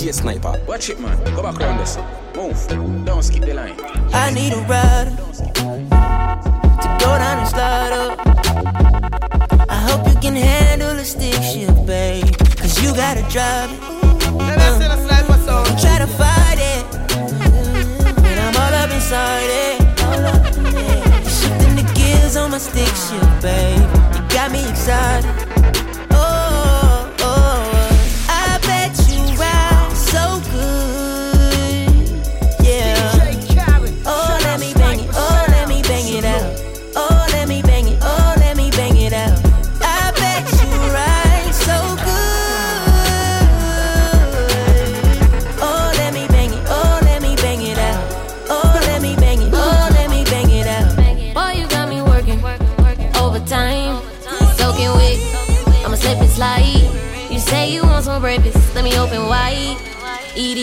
DJ Sniper. Watch it, man. Go back around this. Move. Don't skip the line. I need a rider to go down and slide up. I hope you can handle a stick shift, babe. Cause you gotta drive it. Uh, try to fight it. When I'm all up inside it. Shifting the gears on my stick shift, babe. You got me excited.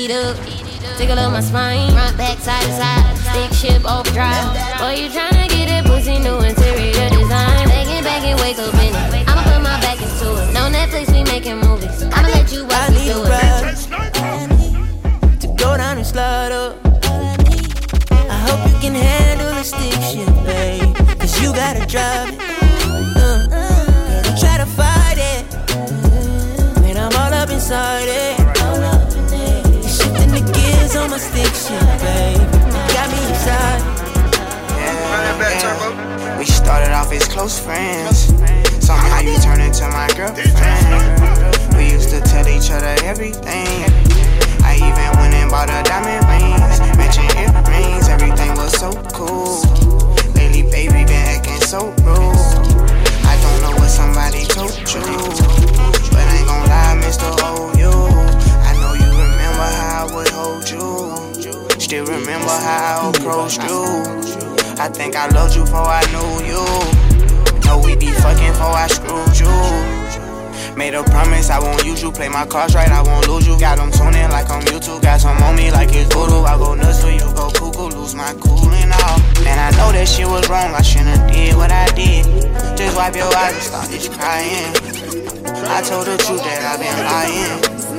Eat it up, tickle up my spine. Front, back, side to side, stick ship off drive. Boy, you tryna get that pussy new interior design. Bang it, bang it, wake up in it. I'ma put my back into it. No Netflix, we making movies. I'ma let you watch me do it. to go down and slide up. I hope you can handle the stick shit, babe. Cause you gotta drive it. Uh, don't try to fight it. When I'm all up inside it. On my stick shit, babe. You got me excited. Yeah. We started off as close friends. Somehow you turned into my girlfriend. We used to tell each other everything. I even went and bought her diamond rings, matching earrings. Everything was so cool. Lately, baby, been acting so rude. I don't know what somebody told you, but I ain't gon' lie, Mr. OU. I Still remember how I approached you. I think I loved you before I knew you. Know we be fucking before I screwed you. Made a promise I won't use you. Play my cards right, I won't lose you. Got them tuning like I'm YouTube. Got some on me like it's voodoo. I go nuts for you, go cuckoo, lose my cool and all. And I know that shit was wrong. I shouldn't did what I did. Just wipe your eyes and start just crying. I told the truth that I've been lying.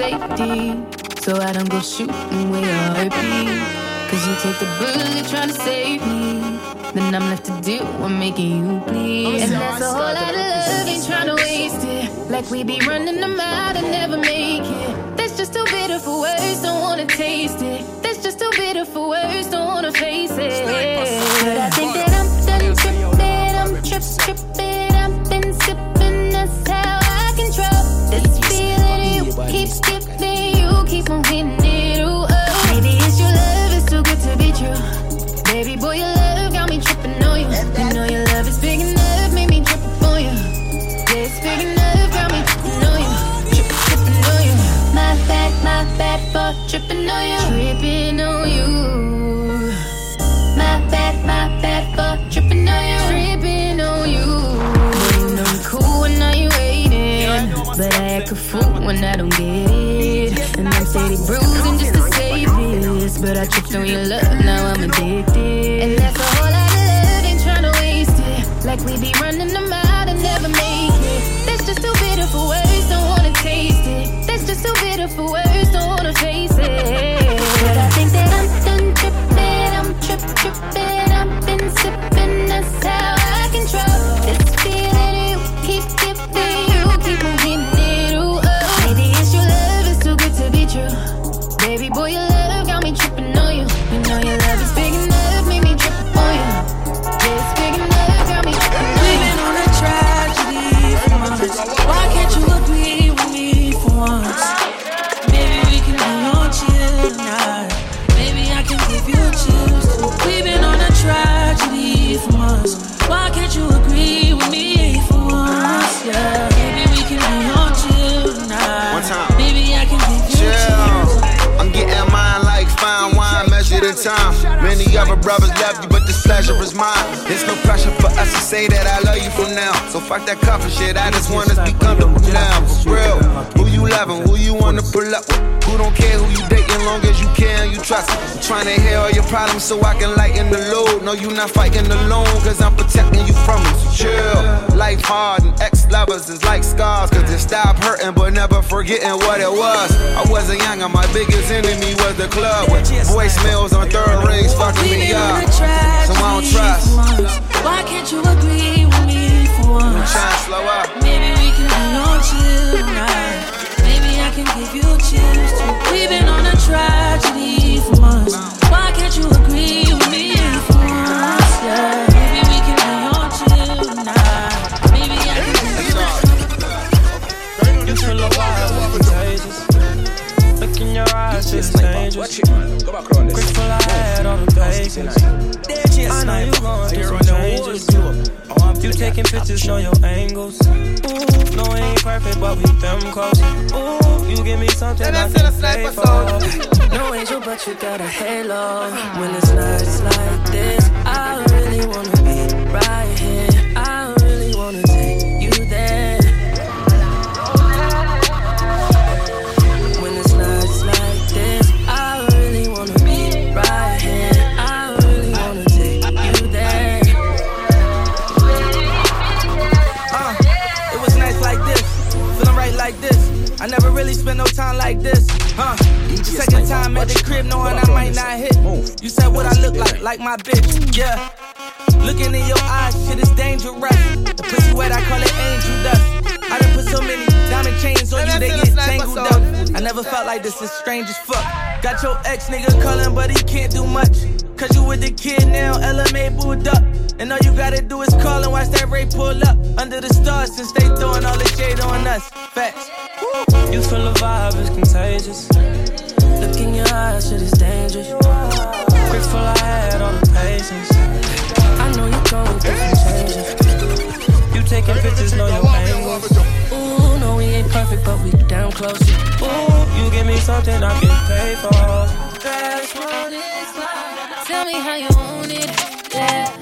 Safety. So I don't go shooting where your heart beat. Cause you take the bullet trying to save me. Then I'm left to deal with making you bleed. And that's a whole lot of love, ain't trying to waste it. Like we be running them out and never make it. That's just too bitter for words, don't wanna taste it. That's just too bitter for words, don't wanna face it. But I think that I'm done tripping, I'm trip tripping, You when I don't get it. And I'm steady bruising just to save this. But I tripped on your love, now I'm addicted. And that's a other brothers left you, but this pleasure is mine. There's no pressure for us to say that I love you from now. So fuck that cover shit. I just want us to be comfortable now. For real. Who you loving? Who you wanna pull up with? Who don't care who you dating as long as you care and you trust. I'm trying to hear all your problems so I can lighten the load. No, you not fighting alone, cause I'm protecting you from it. So chill. Life hard and ex lovers is like scars. Cause they stop hurting but never forgetting what it was. I wasn't young and my biggest enemy was the club. With voicemails on third rings fucking me up. So I don't trust. Why can't you agree with me for once? Trying to slow up. Maybe we can be on chill tonight. Maybe I can give you chills too. We've been on a tragedy for months. Why can't you agree with me for once? Yeah. Maybe we can be on chill tonight. Maybe I can give you You feel a wild, contagious. Look in your eyes, it's dangerous. Had all the patience. I know you going through some changes. You taking pictures, know your angles. Ooh, no, it ain't perfect, but we them close. Ooh, you give me something I can pay for. No angel, but you got a halo. When it's nights like this, I really wanna be right here. Like this, huh? The Second time at the crib, knowing I might not hit. You said what I look like, like my bitch, yeah. Looking in your eyes, shit is dangerous. The pussy wet, I call it angel dust. I done put so many diamond chains on you, they get tangled up. I never felt like this, is strange as fuck. Got your ex nigga calling, but he can't do much. Cause you with the kid now, LMA booed up. And all you gotta do is call and watch that Ray pull up. Under the stars, since they throwing all the shade on us. Facts. You feel the vibe is contagious. Look in your eyes, shit is dangerous. Grateful I had all the patience. I know you go through some changes. You taking pictures, know your angles. Ooh, no, we ain't perfect, but we damn close. Ooh, you give me something I can pay for. That's what it's like. Tell me how you want it, yeah.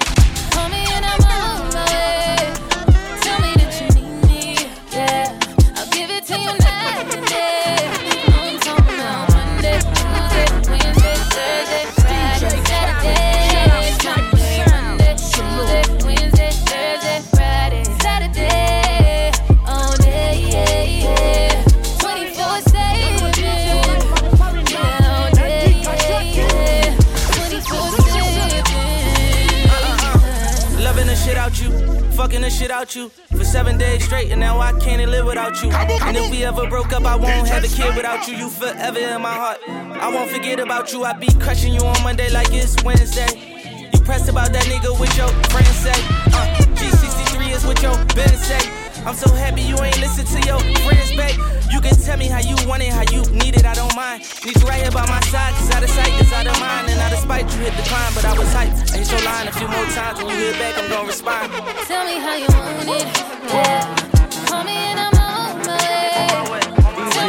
I won't have a kid without you. You forever in my heart. I won't forget about you. I be crushing you on Monday like it's Wednesday. You pressed about that nigga with your friends say. Uh, G63 is what your Ben say. I'm so happy you ain't listen to your friends, babe. You can tell me how you want it, how you need it, I don't mind. Need you right here by my side, cause out of sight is out of mind. And out of spite, you hit the climb, but I was hyped. Ain't so lying a few more times when you hit back, I'm gonna respond. Tell me how you want it, yeah. Call me and I'm on my way.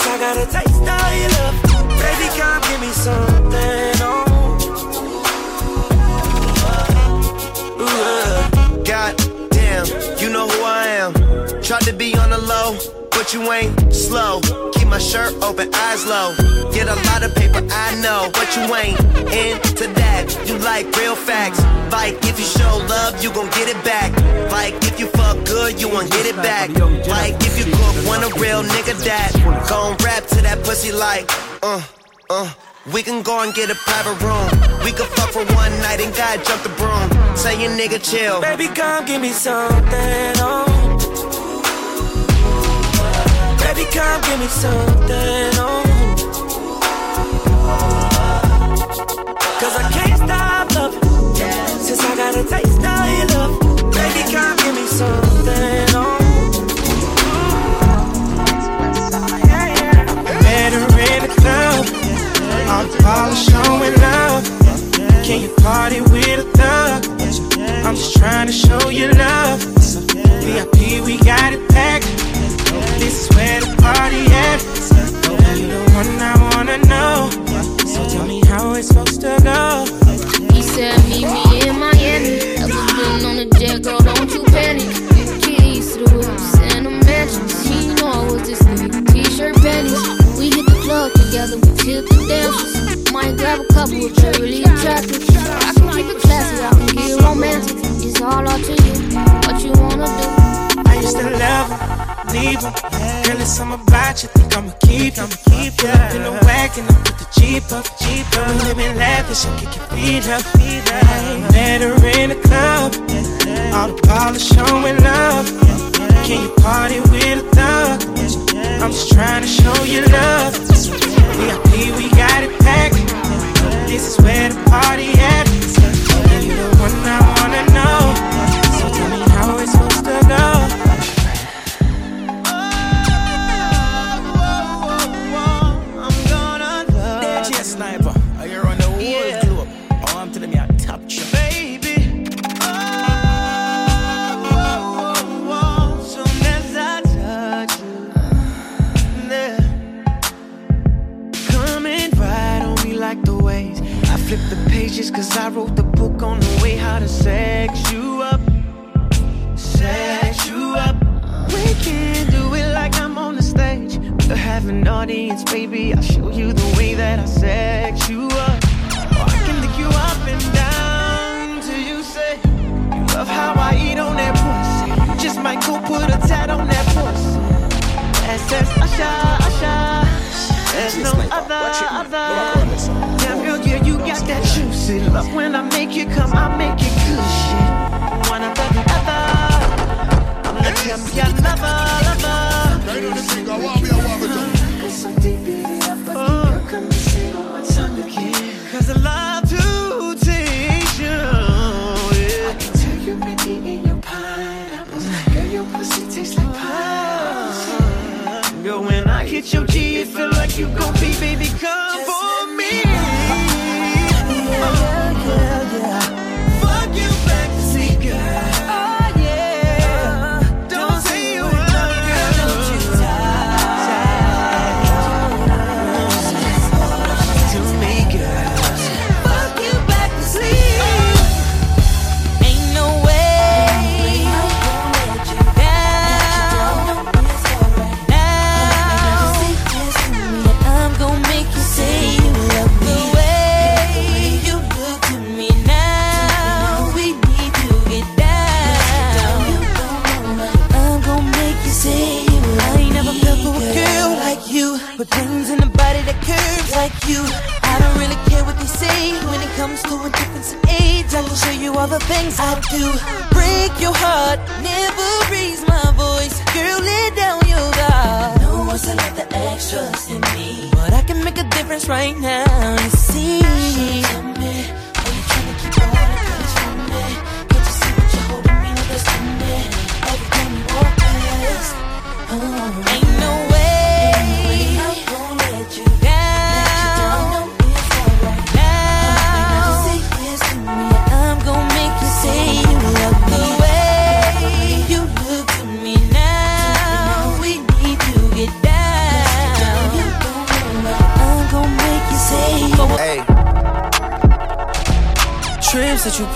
Since I got a taste of your love. Baby, come give me something, oh. Ooh, God damn, you know who I am. Tried to be on the low, but you ain't slow. Keep my shirt open, eyes low. Get a lot of paper, I know, but you ain't into that. You like real facts. Like if you show love, you gon' get it back. Like if you fuck good, you won't get it back. Like if you cook, want a real nigga that gon' rap to that pussy like, uh, uh. We can go and get a private room. We can fuck for one night and God jump the broom. Say your nigga chill. Baby, come give me something, oh. Baby, come give me something, oh. Cause I can't stop loving. Since I got a taste of your love. Baby, come give me something, oh. Club. All showing love. Can you party with a thug? I'm just trying to show you love. VIP, we got it packed. This is where the party at. You the one I kick your things I do break your heart. Never raise my voice, girl. Lay down your guard. No one's another extras in me, but I can make a difference right now. It's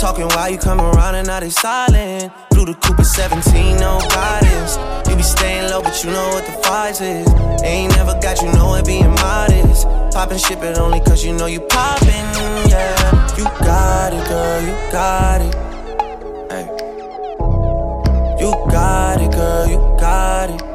Talking while you come around and now they silent. Blue the Cooper 17, no guidance. You be staying low, but you know what the price is. Ain't never got you know it being modest. Poppin' ship it only cause you know you poppin', yeah. You got it, girl, you got it. Hey. You got it, girl, you got it.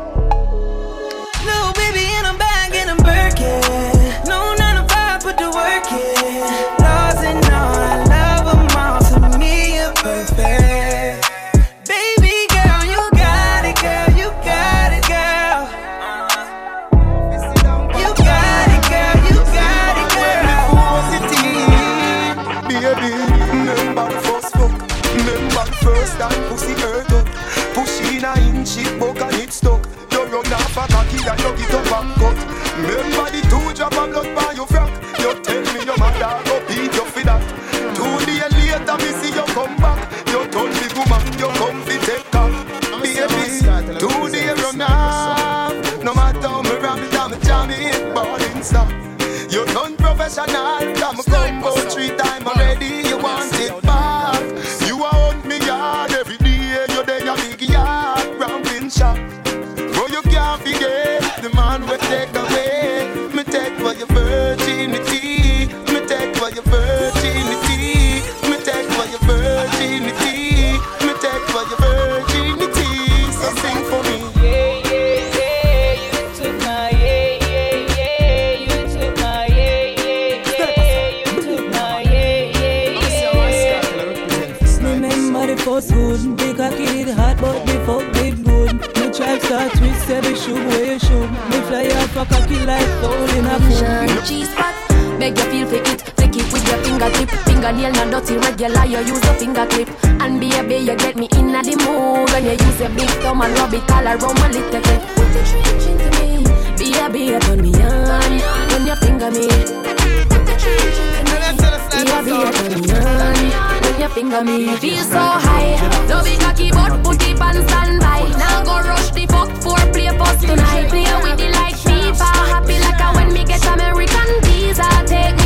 a you get up and cut. Remember the two drop of blood by your frack. You tell me your mother go beat you for that. Two days later me see you come back. You told me woman you come fi take off. Baby, two days run off. No matter how me rap, damn jam it, balling stuff. You done professional, I'm a combo three time. Fingernail not dirty regular. You use a finger clip. And baby, you get me in the mood when you use your big thumb and rub it all around my little clip. Put the trench into me. Baby, you turn me on when you finger me. Put the trench into me. Baby, you turn me on when you finger me. Feel so high. No big cocky but put it on standby. Now go rush the fuck for play post tonight. Play with it like FIFA. Happy like a when me get American visa. Take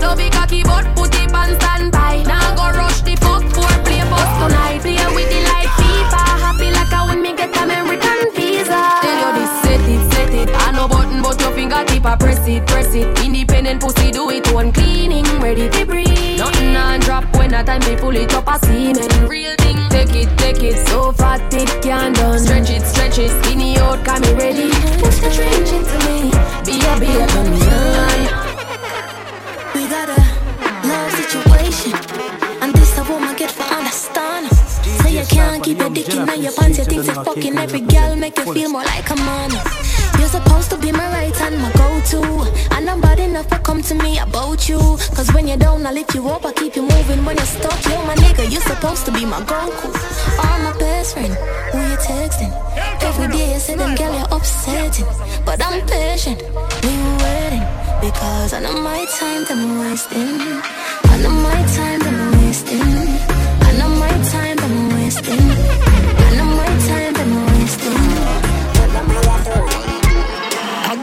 me high. No cocky but put it on standby. Now go rush the fuck for play post tonight. Play with it like FIFA. Happy like a when me get American visa. Tell you this, set it, set it. I no button but your finger tip I press it, press it. Independent pussy do it one cleaning, ready to breathe. Nothing on drop when a time they pull it up a semen. Real thing, take it, take it. So fat it can done. Stretch it, stretch it. Skinny out, come me ready. Push the trench into me. Be a, be a, come dick in your pants, you think it's fucking every girl make you feel more like a man. You're supposed to be my right hand, my go-to, and I'm bad enough never come to me about you. Cause when you're down, I lift you up, I keep you moving. When you're stuck, you're my nigga, you're supposed to be my Goku. Or my best friend, who you texting? Every day you say them girl you're upsetting, but I'm patient. We waiting because I know my time that I'm wasting. I know my time that I'm wasting.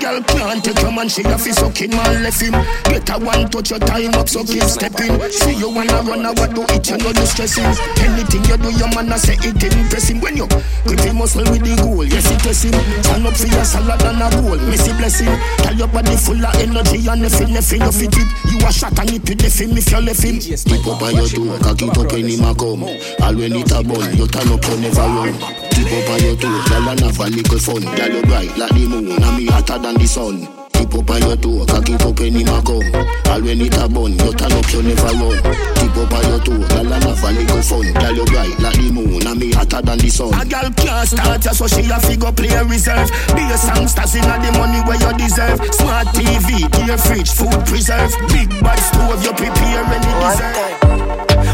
Girl can't take your man, she a fi sucking man left him. Get a one touch your time up, so keep stepping. See you wanna run, I what do it, you know you stressing. Anything you do, your man a say it impressing. When you grip him muscle with the goal, yes it test him. Stand up for your salad and a goal, messy blessing. Tell your body full of energy and nothing, nothing you fit it. You a shot and it with film if you left him. Keep up on your toe, cock it up when him a come. All when it a bun, you turn up, you never run. Keep up on your toe, girl and have a little fun. Girl you bright like the moon, and me hotter than the sun. Keep up on your toe, cock it up when him come. All when it a bun, you turn up, you never run. Keep up on your toe, girl and have a little fun. Girl you bright like the moon, and me hotter than the sun. A girl can't start ya, so she a figure play reserve. Be a songsters inna the money where you deserve. Smart TV, gear fridge, food preserve. Big bad stove, you prepare any dessert.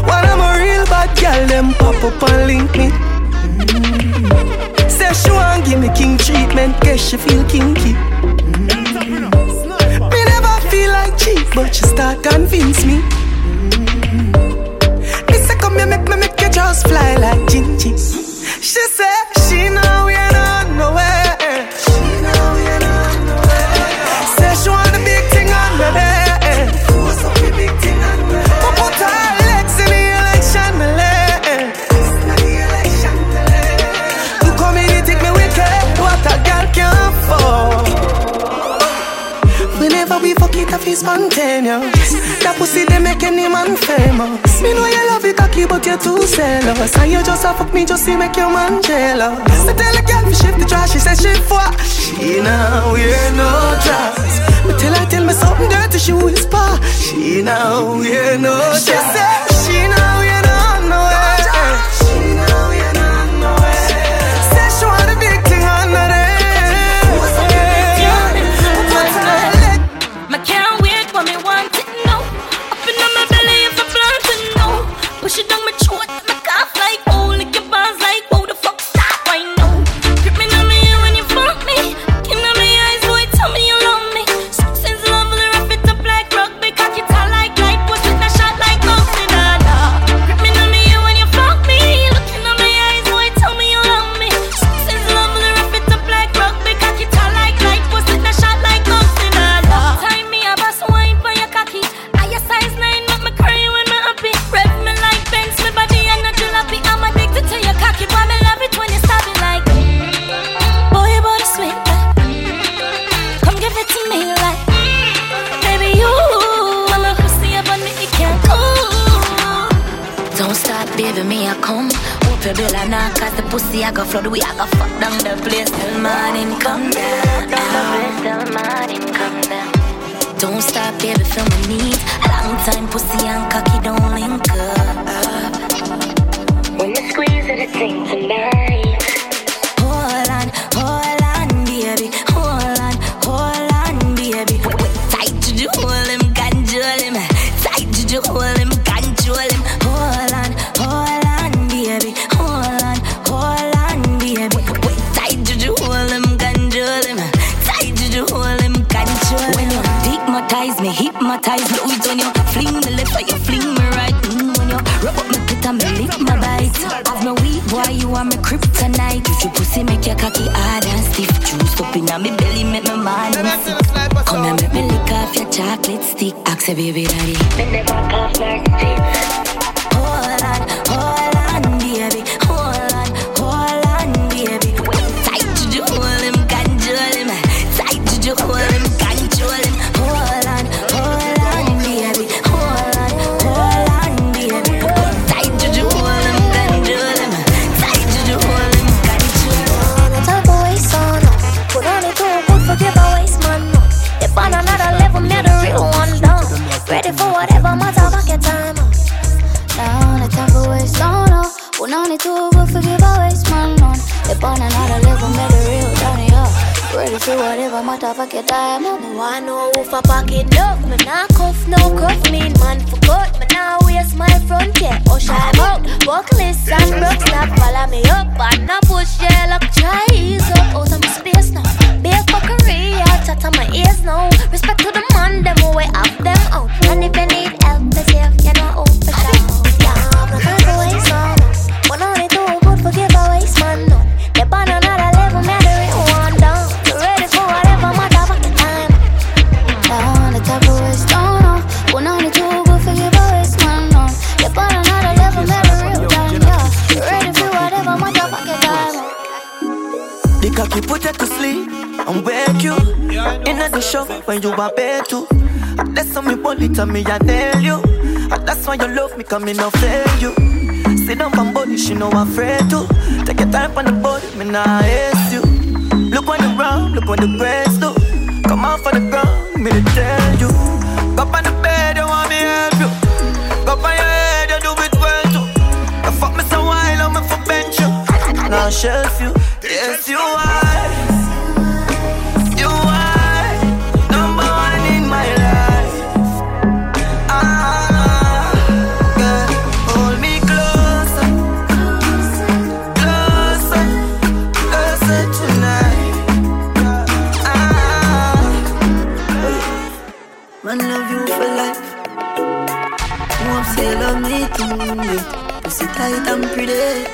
When I'm a real bad girl, them pop up and link me. Say she want give me king treatment, guess she feel kinky. Me never feel like cheap, but she start convince me. Me say come here, make me make you just fly like Gingy. She say fuck it, I feel spontaneous. That pussy they make any man famous. Me know you love it cocky, but you're too zealous. And you just a fuck me just to make your man jealous. I tell a girl to shift the trash, she says she for. She now wear no dress. But tell her tell me something dirty, she whisper. She now wear no dress. She say she now hypnotized. Blow it on you, fling me left, or you fling me right. Mm, when you rub up my pit and me lick my bite. Have no weak why you are my kryptonite. If you should pussy make your cocky hard and stiff, juice up in my belly, make my mind sick. Come and make me lick off your chocolate stick. Ask a baby daddy. Me never cough like this. Hold For whatever matter, back your time on. Me want know who for pocket up. Me nah cuff, no cuff, mean man for cut. Me nah waste my front yeah. Oh shy out, buckless and broke snap. Follow me up and now push yeah try ease up. Out of my space now. A fuckery, I chat on my ears now. Respect to the man, them who way up them out. And if you need help, me say you know oh. In the show when you are bed to That's how me body tell me I nail you. And that's why you love me coming no fail you. Sit down from body, she know I'm afraid to. Take your time on the body, me nah ace you. Look on the ground, look on the breast do Come off on the ground, me to tell you. Go on the bed, you want me help you. Go on your head, you do it well too. You fuck me so while, I'm for bench you. Now shelf you, yes you are me too. Pussy tight and pretty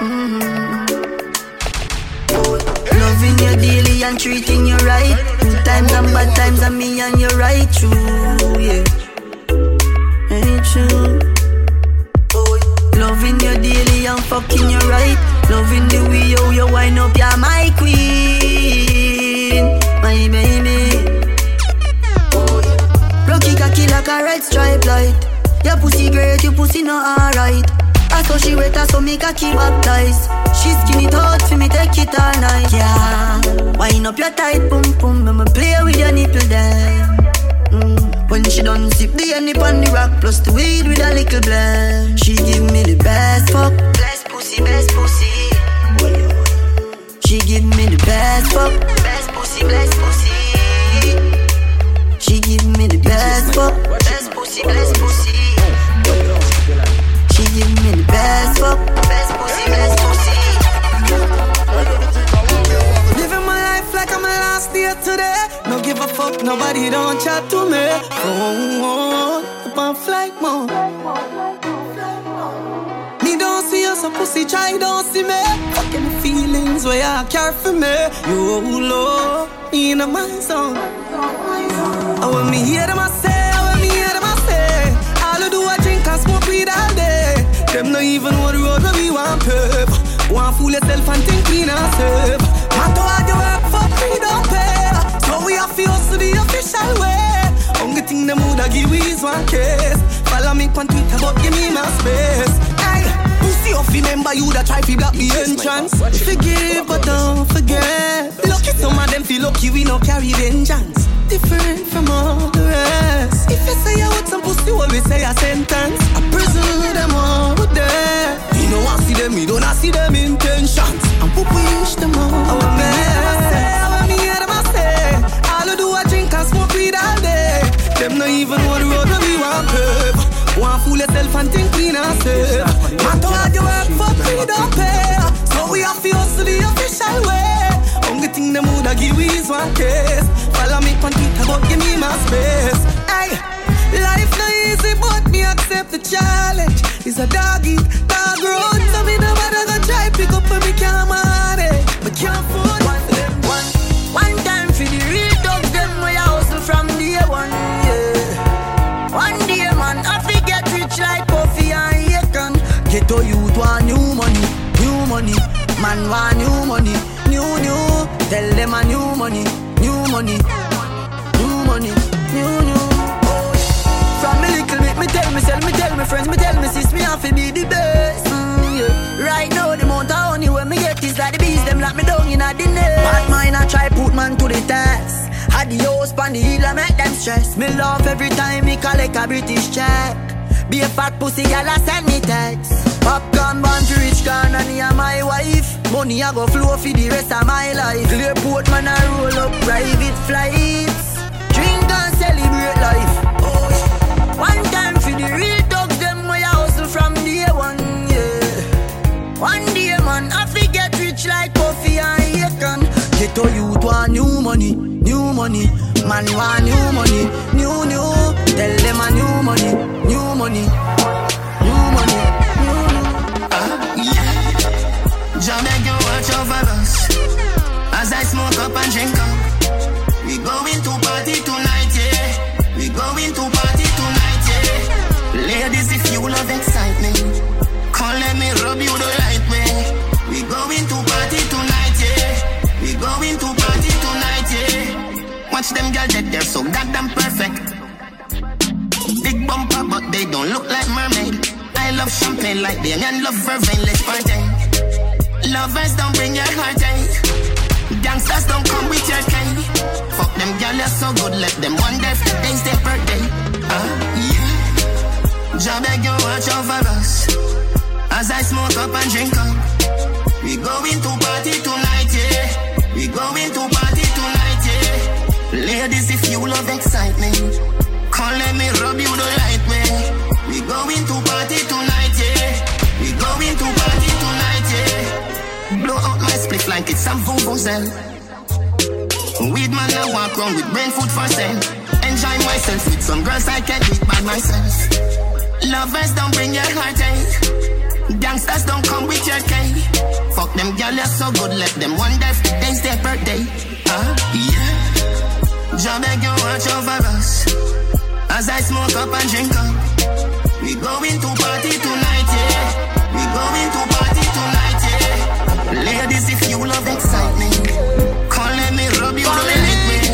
mm-hmm. Loving you daily and treating you right. Good times and bad times and me and you right true, yeah. Ain't true. Loving you daily and fucking you right. Loving the way you, you wind up, you're my queen, my baby. Rocky cocky like a red stripe light. Your pussy great, your pussy not alright. I saw she wet, I saw me cocky baptized. She skin it out for me, take it all night, yeah. Wind up your tight boom boom, I'ma play with your nipple then. Mm. When she done sip the honey on the rock, plus the weed with a little blend. She give me the best fuck, best pussy, best pussy. She give me the best fuck, best pussy, best pussy. She give me the best fuck, best pussy, best pussy. Best fuck, best pussy, best pussy. Living my life like I'm a last day today. No give a fuck, nobody don't chat to me. Oh, up on flight mode. Me don't see you, so pussy try don't see me. Fucking feelings where you care for me. You low, me in my zone. I want me hear them I say, I want me hear them I say. All I do I drink and smoke weed all day. Them not even the road where we want pave. Want fool yourself and think we not safe. Matter how you work for free don't pay. So we have to hustle the official way. Only thing them woulda give we is one case. Follow me on Twitter but give me my space. Hey, pussy off remember you that try to block the entrance. Forgive but don't forget. Lucky some of them feel lucky we no carry vengeance. Different from all the rest. If you say you want some pussy, what we say a sentence. I presume them all there. You know I see them, you don't I see them intentions. And we wish them all. I I I want me hear them I say. All I do I drink and smoke weed all day. Them not even the road we want pave. Want fool yourself and think we not safe. Matter how you work for free don't pay. So we have to hustle the official way. Only thing them woulda give is one case. Follow me on Twitter but give me my space. Hey, life no easy, but me accept the challenge. It's a doggy, dog road. So me no matter go try pick up when me can't. Me can't afford it. One, one time for the real dogs, them way I hustle from day one. One day, man, I forget rich like Puffy and Akon. Get to youth want new money, new money. Man want new money, Tell them a new money, new money, new money, new new. From me little bit, me tell myself, me tell me friends, me tell me sis, me have to be the best. Mm, yeah. Right now, the amount of honey when me get is like the bees, them lock me down in a net. Bad mind, I try put man to the test. Had the house pan the hill, I make them stress. Me laugh every time me collect a British check. Be a fat pussy, y'all send me text. Popcorn born to rich corn and and my wife. Money I go flow for the rest of my life. Clearport man I roll up private flights. Drink and celebrate life. One time for the real dogs, them way I hustle from day one, yeah. One day, man, I forget rich like Puffy and Akon. Get to youth want new money, new money. Man want new money, new new. Tell them a new money, new money, Jah beg you watch over us. As I smoke up and drink up. We going to party tonight, yeah. We going to party tonight, yeah. Ladies, if you love excitement Come let me rub you the right way. We going to party tonight, yeah. We going to party tonight, yeah. Watch them girls that they're so goddamn perfect. Big bumper, but they don't look like mermaid. I love champagne like they and love vervain. Let's party. Lovers don't bring your heart eh? Gangsters don't come with your cane. Fuck them girl, you're so good. Let them wonder if today's their birthday. Uh, yeah. Jah beg you watch over us as I smoke up and drink up. We going to party tonight, yeah. We going to party tonight, yeah. Ladies, if you love excitement, come let me rub you the right way. We going to party tonight, split like it's some vuvuzela. Weed man, I walk around with brain food for sale. Enjoy myself with some girls I can't beat by myself. Lovers don't bring your heart ache. Gangsters don't come with your cane. Fuck them girl, you're so good. Let them wonder if today's their birthday. Uh, yeah. Jah beg you watch over us as I smoke up and drink up. We going to party tonight, yeah. We going to party. Ladies, if you love excitement, come let me rub you the right way.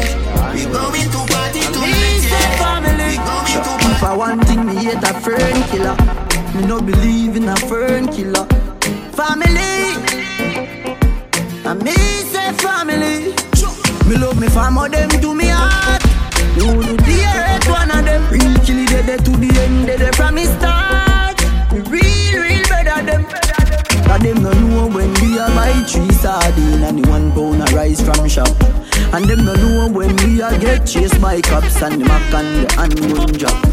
We going to party tonight, yeah. We going to If I want thing, me hate a fern killer. Me no believe in a fern killer. Family, and me say family. Me love me family, them to me heart. You do the hate one of them. Real kill it dead to the end, dead from me start. Me real, real better them. Cause them no know when we a buy three sardine and one pound a rice from shop. And them no know when we a get chased by cops and the mac and the handgun job.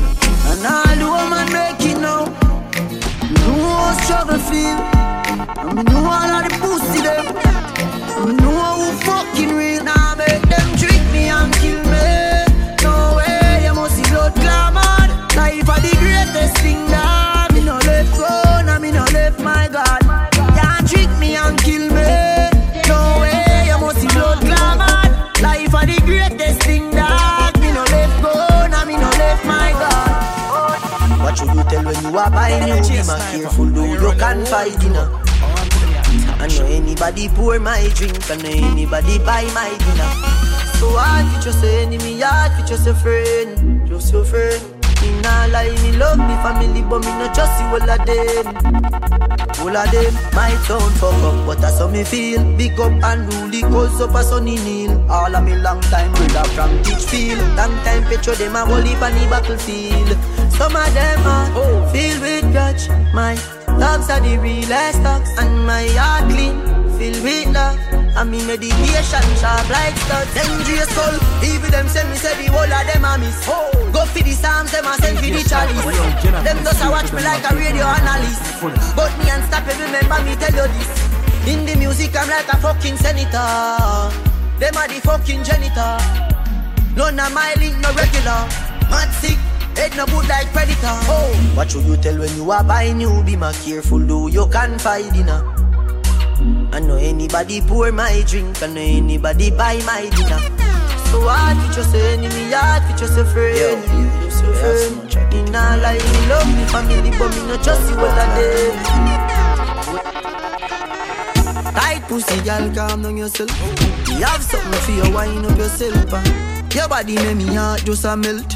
When you new? My careful, do you can fight, you know. I know anybody pour my drink, I know anybody buy my dinner. So hard for just a enemy, hard for just a friend, just your friend. Me nah lie, me love me family, but me not just see all of them. All of them my sound fuck up, but that's how me feel. Big up and rule cause up a sunny kneel. All of me long time brother from Teachfield. Long time picture them a whole heap on the battlefield. Some of them are oh. filled with grudge. My dogs are the realest dogs, and my heart clean, filled with love. And me meditation sharp like studs. Dangerous soul, even them send me say the whole of them a miss. Oh. Go for the psalms, them a send for the chalice. Oh, them just a watch me like a radio analyst. But me and unstoppable, remember me tell you this. In the music, I'm like a fucking senator. Them are the fucking janitor. None of my link no regular. Mad sick, Head no good like predator. Oh, what should you tell when you are buying new? Be my careful, do you confide in her. I know anybody pour my drink, I know anybody buy my dinner. So hard for just enemy, hard for just a friend. Just a friend. In all life, me love me family, but me not just see what I did. Tight pussy, girl, calm down yourself. You have something for you, wind up yourself. uh. Your body make me heart just a melt.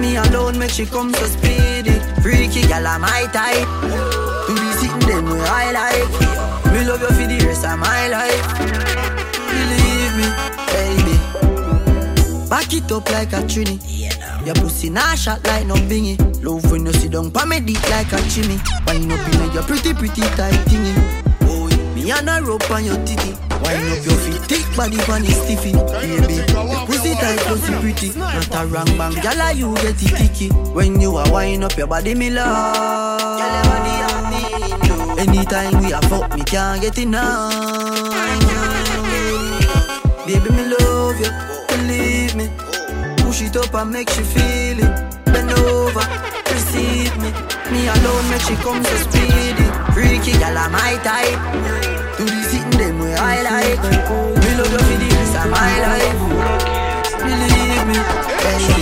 Me alone make she come so speedy. Freaky gal, I'm my type. Do the sitting them where I like. Me love you for the rest of my life. Believe me, baby. Back it up like a trini. Your pussy nah shot like no bingy. Love when you sit down pa me deep like a chimney. Wind up in your pretty pretty tight thingy. Me and a rope on your titty. Wind up your feet, thick body pan is stiffy. Baby, your pussy tight, pussy pretty. Not a wrong bang, gyal you get it ticky. When you are wind up your body, me love. Anytime we a fuck, me can't get enough. Baby, me love you, believe me. Push it up and make you feel it. Bend over, receive me. Me alone make she come so speedy. Freaky gal, I'm my type. Do the sitting them where I like. Me love you for the rest my life. Believe me, baby.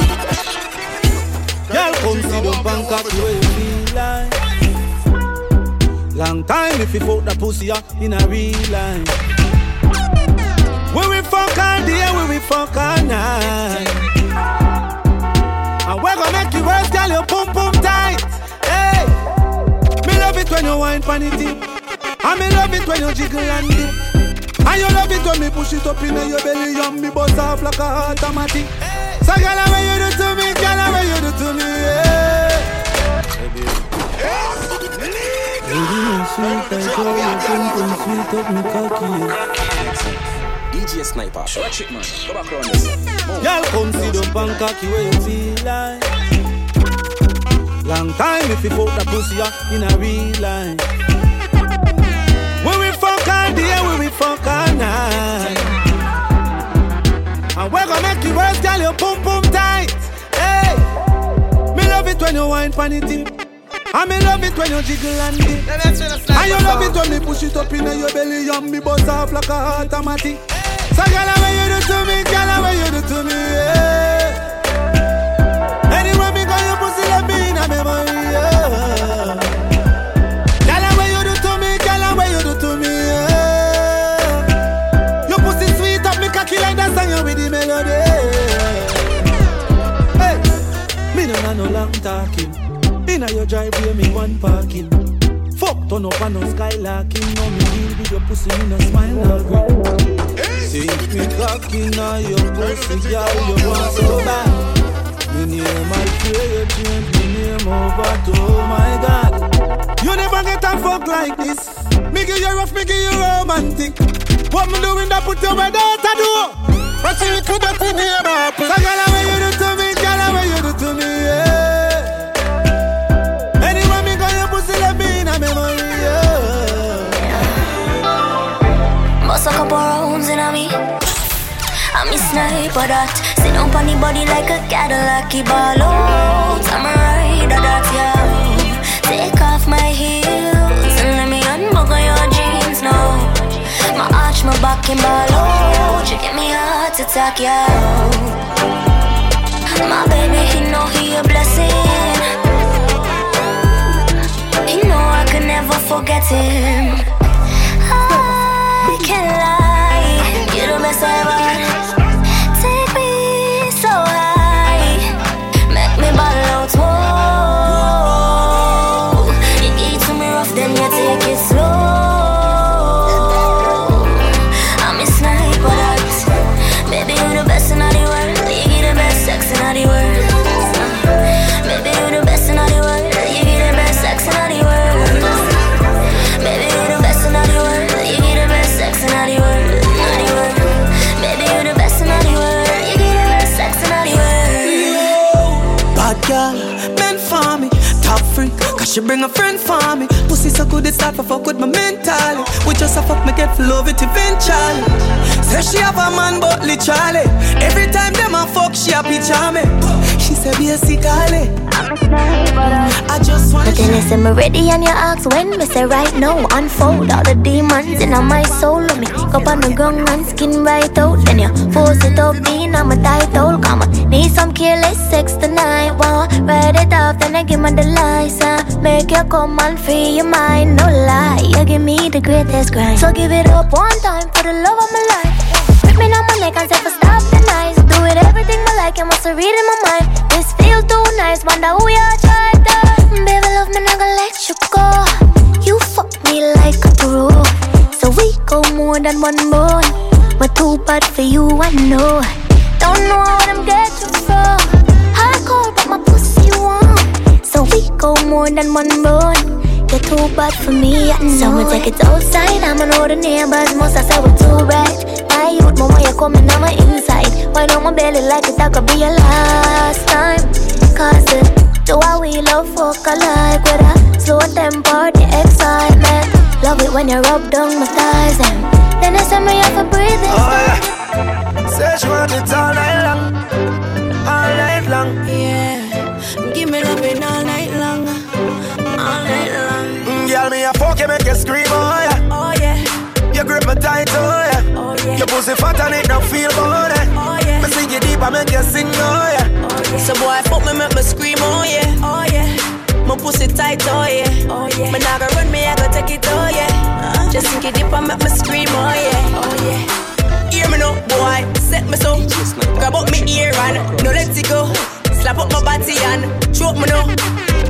Girl, come see the Bangkok the way you feel like. Long time if you fuck the pussy up in a real life. When we fuck all day, when we fuck all night. And we're gonna make you worse, girl, you pum pum tight. Hey, it when you wine pon it. And me love it when you jiggle and dip. And you love it when me push it up in your belly and me bust off like a automatic. So girl, how you do to me, girl, how you do to me, yeah. Baby, you sweet like how you pum sweet up me cocky. DJ Sniper, watch it man. Go back around this. Girl, come see the Bangkok where you feel like. Long time if you fuck the pussy up in a real life. When we fuck all day, when we fuck all night. And we're gonna make you worse, girl, you pum pum tight. Hey, me love it when you wine pon it. And me love it when you jiggle and dip. And you love it when me push it up in your belly and me bust off like a automatic. So girl, how you do to me, girl, how you do to me, yeah. No long talking. Inna your driveway, me one parking. Fuck turn up and no skylarking. No me deal with your pussy, me no smile or. Think me cocky now your pussy, girl, you want so bad. Me name I pray you change me name over to oh my God. You never get a fuck like this. Me give you rough, me give you romantic. What me doing that put your head out a door? But you could not here, my So girl, how you do sniper that. Sit on the body like a Cadillac out I'm a rider that, Take off my heels And let me unbuckle your jeans now My arch, my back and You give me heart attack, yeah My baby, he know he a blessing He know I could never forget him fuck with my mentally. We just a fuck me get love it eventually. Say she have a man but literally. Every time them a fuck she a picture me. Say basically. I just want But then you say me ready and you ask when me say right now Unfold all the demons in my soul. Let me go on the ground and skin right out. Then you force it up in on my title Come on, need some careless sex tonight Wow, ride it off then I give me the license Make you come and free your mind No lie, you give me the greatest grind. So give it up one time for the love of my life. Put me on my neck and say for stop the nice Do it everything I like, you must read in my mind. This feels too nice, wonder who you tried to. Baby love me, not gonna let you go. You fuck me like a pro So we go more than one bone But too bad for you, I know. Don't know what I'm get you from. Hardcore, but my pussy warm. So we go more than one bone You're too bad for me, I mm-hmm. know. Someone take it outside, I'ma know the neighbors Must I say we're too bright My youth, mama, you coming my inside Why on my belly like it, that could be your last time Cause the do I we love fuck alike with a slow tempo, the excitement. Love it when you rub down my thighs and then I send me off a breathing. Oh yeah, say she want it all night long, all night long. Yeah, give me loving all night long, all night long. Mm, girl, me a fuck you make you scream, oh yeah. Oh yeah, you grip me tight, oh yeah. Oh yeah, your pussy fat and it don't feel good. Eh. Oh yeah, me sing you deep, I make you sing, oh yeah. So boy, fuck me, make me scream, oh yeah, oh yeah. My pussy tight, oh yeah, oh yeah. Me nah go run me, I go take it, oh yeah. Uh, just sink it deep and make me scream, oh yeah, oh yeah. Hear me now, boy, set me so. Grab up me ear and no let it go. Slap up my body and choke me now.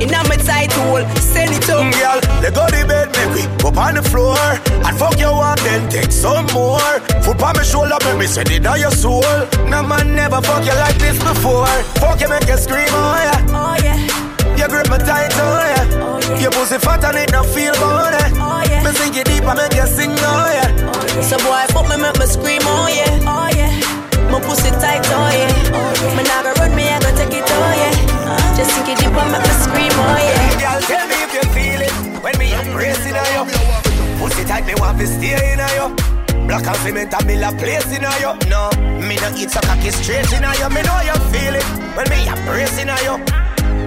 Inna my tight hole, send it to mm, Girl, let go the bed, make we up on the floor. And fuck you up, then take some more. Foot on my shoulder, make me send it on your soul. No man never fuck you like this before. Fuck you, make you scream, oh yeah. Oh yeah. You grip me tight, oh yeah, oh, yeah. Your pussy fat and it not feel good, eh. Oh yeah. Me sing it deep, I make you sing, oh yeah, oh, yeah. So boy, fuck me, make me scream, oh yeah. Oh yeah. My pussy tight, oh yeah, oh, yeah. Me nah go run me, I go take it, oh yeah. Just sink it deep and make tell me if you feel it. When me embracing you Pussy tight, me want to stay in you Black and cement and me la place in you No, me no eat so cocky straight in you Me know you feel it. When me embracing you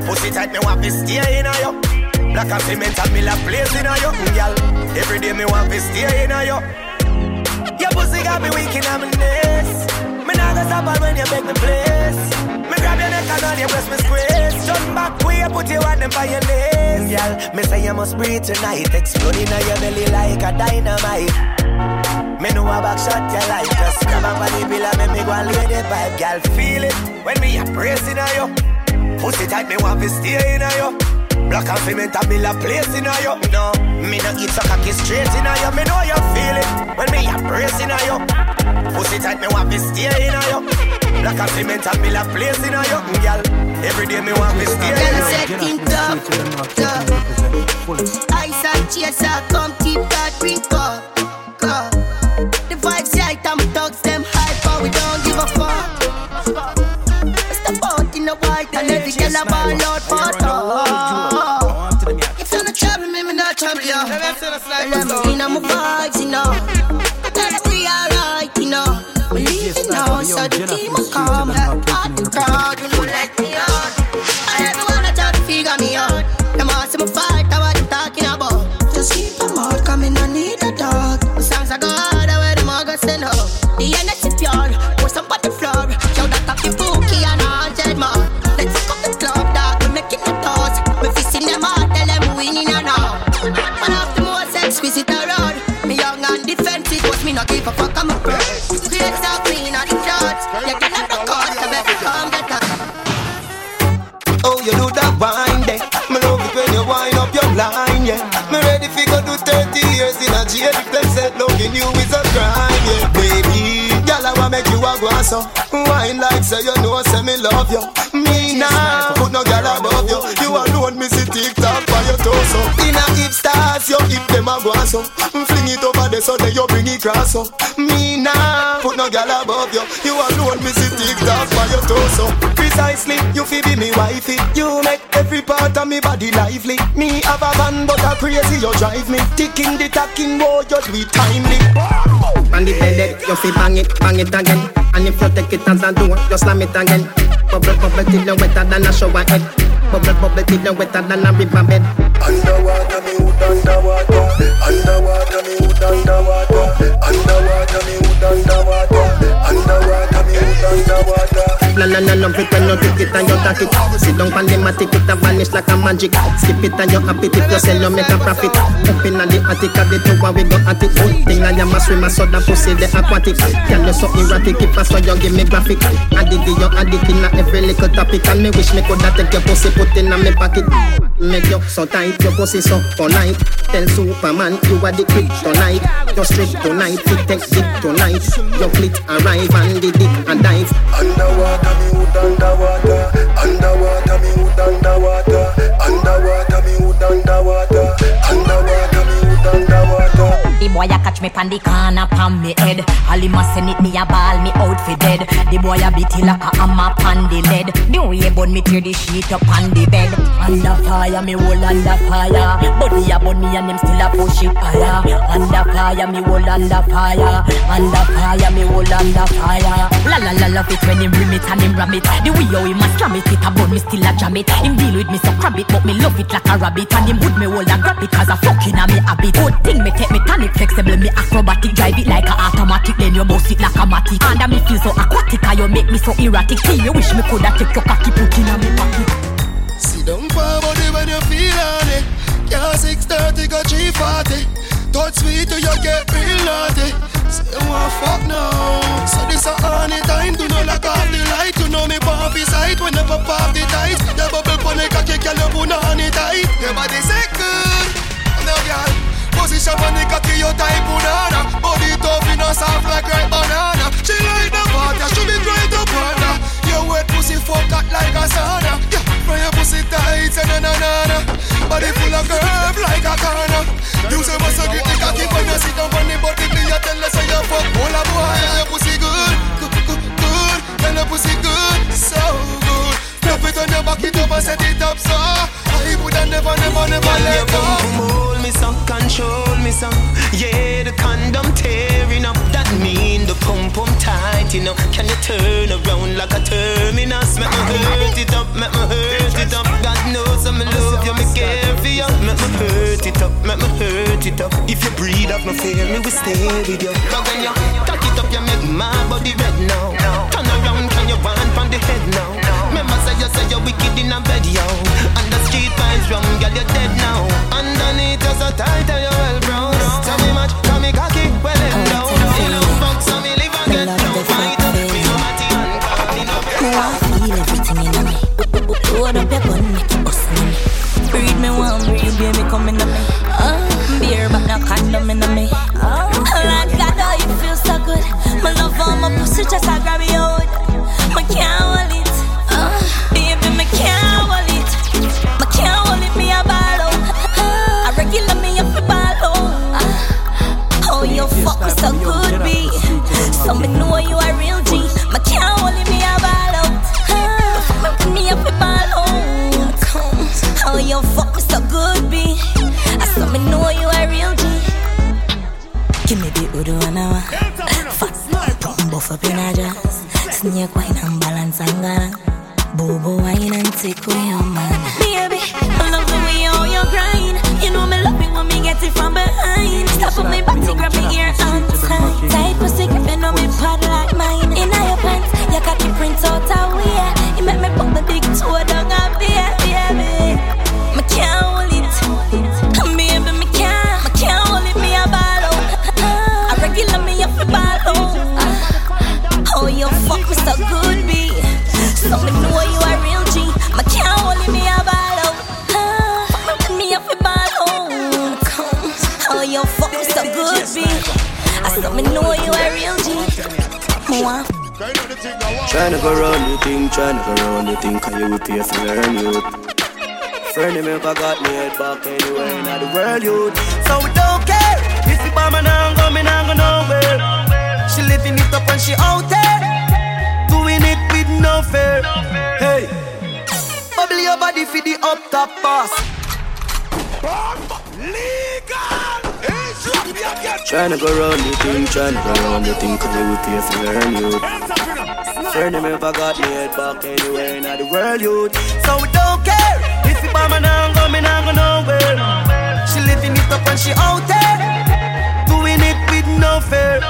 Pussy tight, me want to stay in you Black and cement and me la place in you Girl, every day me want to stay in you Your pussy got me weak in my knees Me nah go stop when you make me place Me grab your neck and on your breast me squeeze Turn back way, put you on them by your knees Girl, me say you must breathe tonight. Exploding on your belly like a dynamite. Me know a back shot you like Just grab a body pillar, make me go and lay the vibe Girl, feel it when me a praising on you Pussy tight, me want to stay in on you Black and cement and me la place in you No, me no eat so cocky straight in a you Me know you feel it when me a praising on you Pussy tight, me want to stay in a you Black and cement and me la place in you mm, Girl, every day me want to stay in a you setting top, top Ice and chaser, come keep that drink up, up. The vibes right, I'm thugs, them hype, but we don't give a fuck. Step out in the white and every girl a ball out Let me in on my vibes, you know. That we alright, you know. We leave it now, so the team will come Hot the crowd, you know, let me out I never wanna try to figure me out. Them all see me fight, I what them talking about Just keep them out, coming, I need a dog. My songs are go harder, where them all go send up. The energy give a fuck, I'm a pro Create so clean, all the clothes You cannot out, so baby, come get up Oh, you do that wine there. Me love it when you wind up your line, yeah. Me ready fi go do 30 years in a jail. If them said loving you is a crime, yeah. Baby, girl, I wanna make you a go so. Wine like say you know, say me love you. Me nah, put no girl above you. You alone, me TikTok for your torso. In a hip stars, you hip them a go so. Mm, fling it over there so that you bring it cross up. Me nah, put no gal above you. You alone me see TikTok by your torso. Precisely, you fi be me wifey. You make every part of me body lively. Me have a van, but a crazy you drive me. Ticking the tacking, boy, oh, you do it timely. On the bed, you fi bang it, bang it again. And if you take it as a door, you slam it again. Bubble, bubble till you wetter than a shower head. Bubble, bubble till you wetter than a river bed. Underwater, me hood underwater. Underwater, me hood underwater. Underwater, me hood underwater. Underwater, underwater. La la la love it when you take it and you take it. Sit down on the mat, it and vanish like a magic. Skip it and you happy if you sell, you make a profit. Up in the attic of the tower, we go at it. Thing like you must swim, so the pussy the aquatic. Can you so erratic, if I saw you give me graphic. Addict, you addict in every little topic, and me wish me coulda take your pussy, put in a me pocket. Make you so tight, your pussy so polite. Tell Superman you are the kryptonite. Your strip tonight, fit take dick tonight. Your clit arrive and the dick and dive. Underwater, me underwater. Underwater, me underwater. Underwater, me underwater. Underwater. The boy a catch me pan the corner pan me head. All him a send it me a ball me out for dead. The boy a beat like a hammer pan the lead. The way bun me tear the sheet up on the bed. Under fire me hold under fire. Body a bun me and him still a push it higher. Under fire me hold under fire. Under fire me hold under fire. La la la love it when him rim it and him ram it. The way how him a slam it, it a bun me still a jam it. Him deal with me so crab it, but me love it like a rabbit. And him would me hold and grab it cause a fucking a me habit. Good thing me take me tonic flexible, me acrobatic, drive it like a automatic. Then you bounce it like a matic. And me feel so aquatic, and you make me so erratic. Till you wish me coulda take your cocky put in a me pocket. Sit down for body when you feel on it. Yeah, 630 go 340. Touch sweet till you get real naughty. Say want fuck now. So this a honey time to know like off the light. You know me pop sight whenever pop the tight. Your bubble pon the cocky, girl you put on it tight. Your body say good. Girl. Position on the cocky, you type banana. Body tough, you know soft like ripe banana. She like the water, she be right up on Your wet pussy fuck hot like a sauna. Yeah, from your pussy tight, say na na na Body full of curve like a corner. You say must get the cocky when you sit down on the body Me you tell us say you fuck all a boy your pussy good, good, good, good Tell your pussy good, so good. Flip it on your back, it up and set it up so I would never, never, never let go you know. Can you turn around like a terminus? Make me hurt it up, make me hurt it up. God knows I'm in love you, me care for you. Make me hurt it up, make me hurt it up. If you breathe up, no fear, me will stay with you. But when you cock it up, you make my body red now. Turn around, can you want on the head now? Remember say you say you're wicked in a bed, yo. And the street vibes wrong, girl, you're dead now. Underneath you're so tight and you're well brown. Tell me much, tell me cocky, well eh. Want feel everything in me. Load up your gun, make it bust in me. Breathe me one, breathe, baby, come in me. Uh, beer, but no condom in me. Oh, Lord God, oh, you feel so good. My love on my pussy, just I grab you out. My can't hold it. Uh, baby, me can't hold it. Me can't hold it, me a ball. Uh, I regular me up a ball. Uh, oh, you fuck me so good, wine and round the thing, tryna go round the thing, cause you will pay for learn youth. Friend I got me head back anywhere in the world youth. So we don't care, if you bomb and I'm going, nowhere. She living it up when she out there, doing it with no fear. Hey, bubble your body for the up top boss. Tryna go round the thing, tryna go round the thing, cause you will pay for learn youth. Of me if I got me head back anywhere in the world, youth. So we don't care if you buy me now, go me now, go nowhere. She living it up when she out there, doing it with no fear.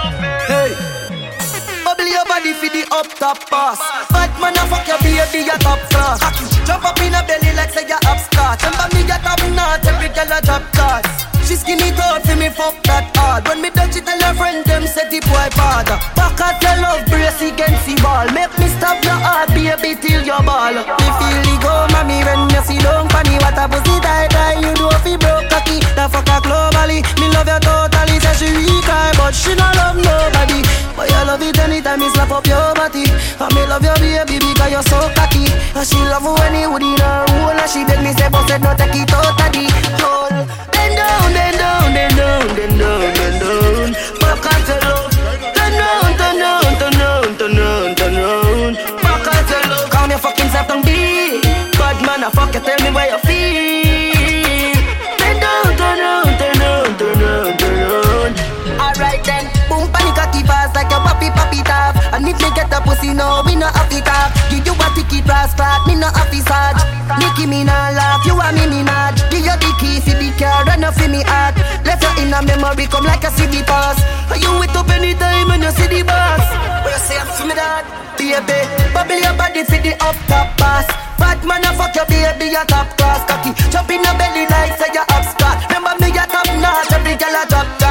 Hey. Bubble your body for the up top boss. Bad man, I fuck your baby, your top class. Jump up in her belly like say you're upstart. Remember me, your top knot, every girl a drop class. She skinny tall for me, fuck that hard. When me touch it, tell her friend them say the boy bad. Back at your love brace against the ball. Make me stop your heart, baby, till your ball. Me feel the go, mommy, when you see long funny. What a pussy tight, tight, you do fi broke cocky. The fuck her globally. Me love you totally, say she weak, eye, but she not love nobody. But you love it anytime me slap up your body. And me love your baby because you're so cocky. And she love when you would in her hole. And she beg me say, but said no take it out of. Then down, then down, then down, then down, then down. Back love. Turn round, turn round, turn round, turn round, turn your fucking. Bad man, I fuck tell me where you feel. Down, turn turn turn turn. Alright then, boom panic like a papi papi. And if me get a pussy no, we no happy tap. Give you a ticket brass flat, me no happy sarge. Nicki me nah laugh, you a me me nudge. Give you the key for the car, run off in me heart. Left you in a memory, come like a CD pass. Are you wait up anytime when you see the boss? What you say for me that? Baby, bubble your body for the up top pass. Bad man a fuck your baby, your top class cocky. Jump in your belly like say you upstart. Remember me your top notch, every girl a drop that.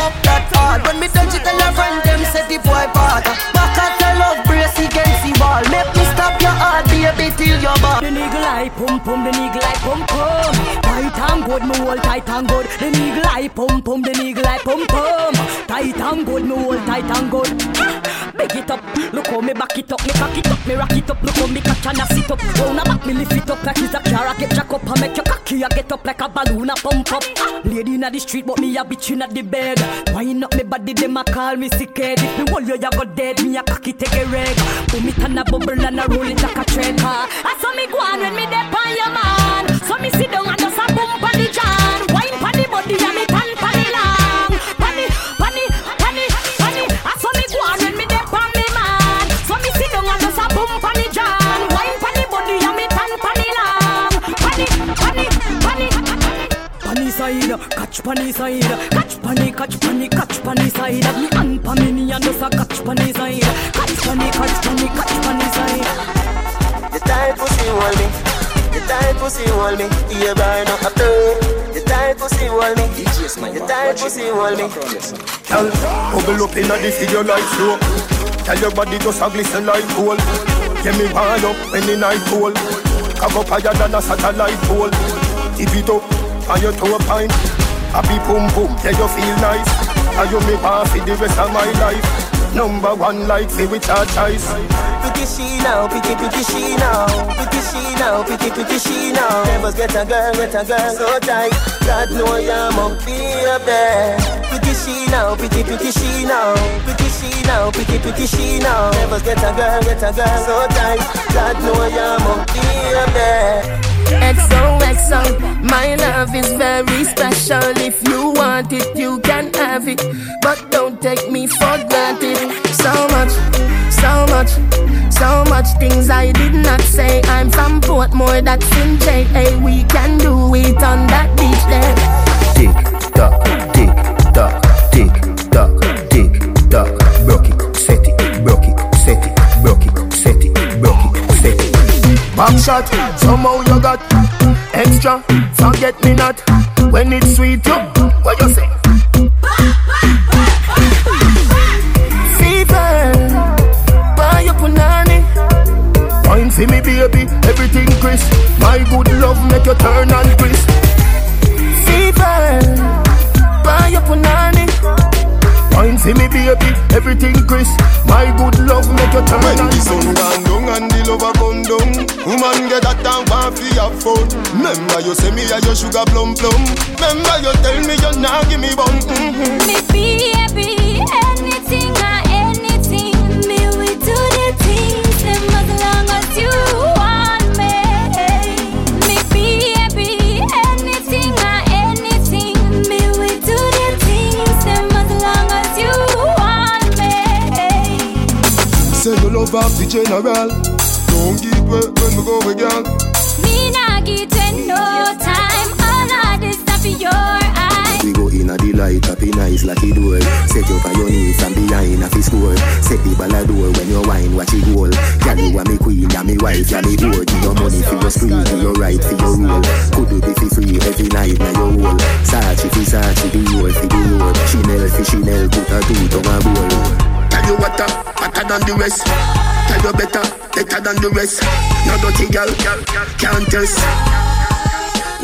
Fuck that hard. When me touch it, tell her friend them say the boy bad. Back at the love brace against the wall. Make me stop your heart, baby, till your ball. The nigga like pum pum, the nigga like pum pum. Tight and good, me hold tight and good. The nigga like pum pum, the nigga like pum pum. Tight and good, me hold tight and good. Big it up, look how me back it up, me cock it up, me rock it up. Look how me catch and I sit up. Round a back, me lift it up like it's a car. I get jack up and make your cocky, I get up like a balloon, I pump up. Lady inna the street, but me a bitch inna the bed. Wind up me body, them a call me sick head. If me hold you, you go dead. Me a cocky take a reg. Boom it and a bubble and a roll it like a huh? I saw me go on when me dep on your man. So me sit down and just a boom pon the jam. Wine pon the body and side, catch pani side, catch pani, catch pani, catch pani side. Me hand pa me knee and just a catch pani side, catch pani, catch pani, catch pani side. The tight pussy hold me. The tight pussy hold me. Yeah, burn up a third. The tight pussy hold me. The tight pussy hold me. Girl, bubble up inna the video like flow. Tell your body just a glisten like gold. Get me wind up when the night cold. Cock up higher than a satellite pole. Tip it up on your toe pint. Happy boom boom, yeah you feel nice. And you me want for the rest of my life. Number one like me with our choice. Pretty she now, pretty pretty she now, pretty she now, pretty pretty she now. Never get a girl, get a girl so tight. God know be up there. Pretty she now, pretty pretty she now, pretty she now, pretty pretty she now. Never get a girl, get a girl so tight. God know be up there. XOXO, my love is very special. If you want it, you can have it. But don't take me for granted. So much, so much, so much things I did not say. I'm from Portmore, that's in JA. We can do it on that beach there. Tick tock, tick tock, tick tock, tick tock. Back shot, somehow you got extra. Forget me not when it's sweet. You, what you say? Fever, buy your punani. Wine for me, baby, everything crisp. My good love make you turn and crisp. Fever, buy your punani. Wine for me, baby, everything crisp. My good love make you turn When and crisp. And the lover come down. Woman get that down want fi have fun. Remember you say me a your sugar plum plum. Remember you tell me you nah give me bun mm-hmm. Me baby, say you love off the general. Don't give way when we go with girl. Me nah give ten no time. All of this stuff in your eyes. We go in a delight, happy nice lucky door. Set you on your knees from behind a fi score. Set the ball a door when you wine, watch it roll. Girl, you are me queen, you me wife, you me whore. Give your money for your spree, give your right for your rule. Could do be fi free every night, now your whole. Sachi fi Sachi, the road fi the road. Chanel fi Chanel, put a two on a bowl. You uh, hotter than the rest. Tell you better, better than the rest. No dirty girl, can't test.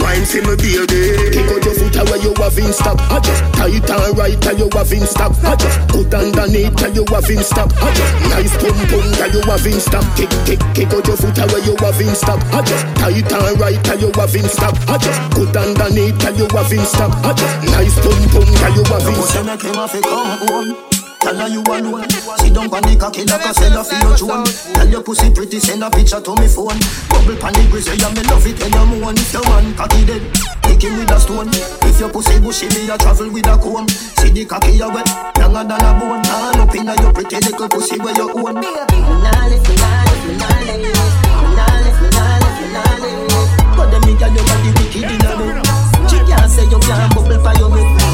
Wine for me baby. Kick out your foot where you have in stop I just tight and right tell you have in stop I just put underneath tell you have in stop I just nice pum pum tell you have in stop Kick kick kick out your foot where you have in stop I just tight and right tell you have in stop I just put underneath tell you have in stop I just nice pum pum tell you have in stop Tell her you alone. Sit down on the cocky like a seller for your drone. Tell your pussy pretty, send a picture to me phone. Bubble pan the grizzly, yeah, me love it when you moan. If your man cocky dead, kick him with a stone. If your pussy bushy, me a travel with a comb. See the cocky you wet, younger than a bone. Turn up inna your pretty little pussy where you own. Baby, nah lift, nah lift, nah lift, nah lift, nah lift, nah lift. But them nigga you got the wicked inna me. She can't say you can't bubble for your bed.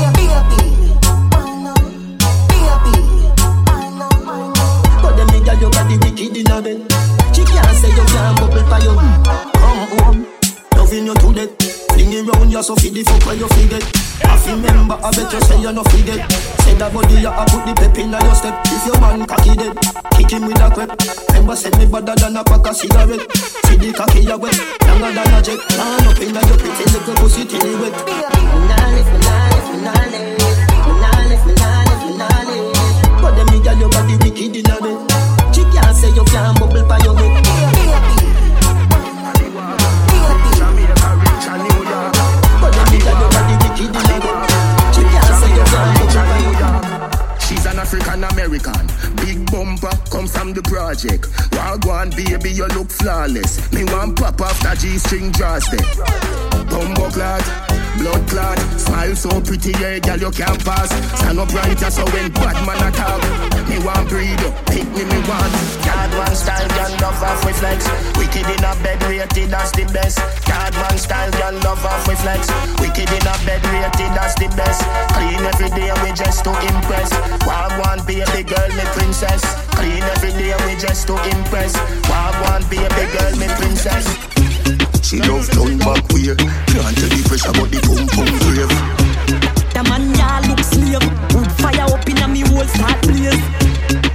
Wicked in a bed. She can't say you can't bubble for you Come home, loving you to death. Fling it round you so feed the fuck where you forget Half remember I bet you say you no forget Say that body you put the pep in your step. If your man cocky dead, kick him with a crep. Remember say me better than a pack of cigarette. See the cocky you wet, longer than a jet. Turn up in your pretty little pussy till it wet. Nah lift me, nah lift me, nah lift me Nah lift me, nah lift me, nah lift me but them nigga you got the wicked in a bed She can't say you can't bubble for your bed African American. Big bumper come from the project. Wagwan baby, you look flawless. Me want pop off that G-string draws there. Bumbo clad, blood clad, smile so pretty, yeah, girl you can't pass. Stand up right, so when bad man attack, me want breed, pick me, me want. Card one style, girl love off with flex Wicked in a bed, rated as the best Card one style, girl love off with flex Wicked in a bed, rated as the best Clean every day, we just to impress Wag one baby girl, me princess Clean every day, we just to impress Wag one baby girl, me princess She love turn back way. Can't tell the pressure, but the pum pum brave. The man ya look slave Wood fire up in a me whole start blaze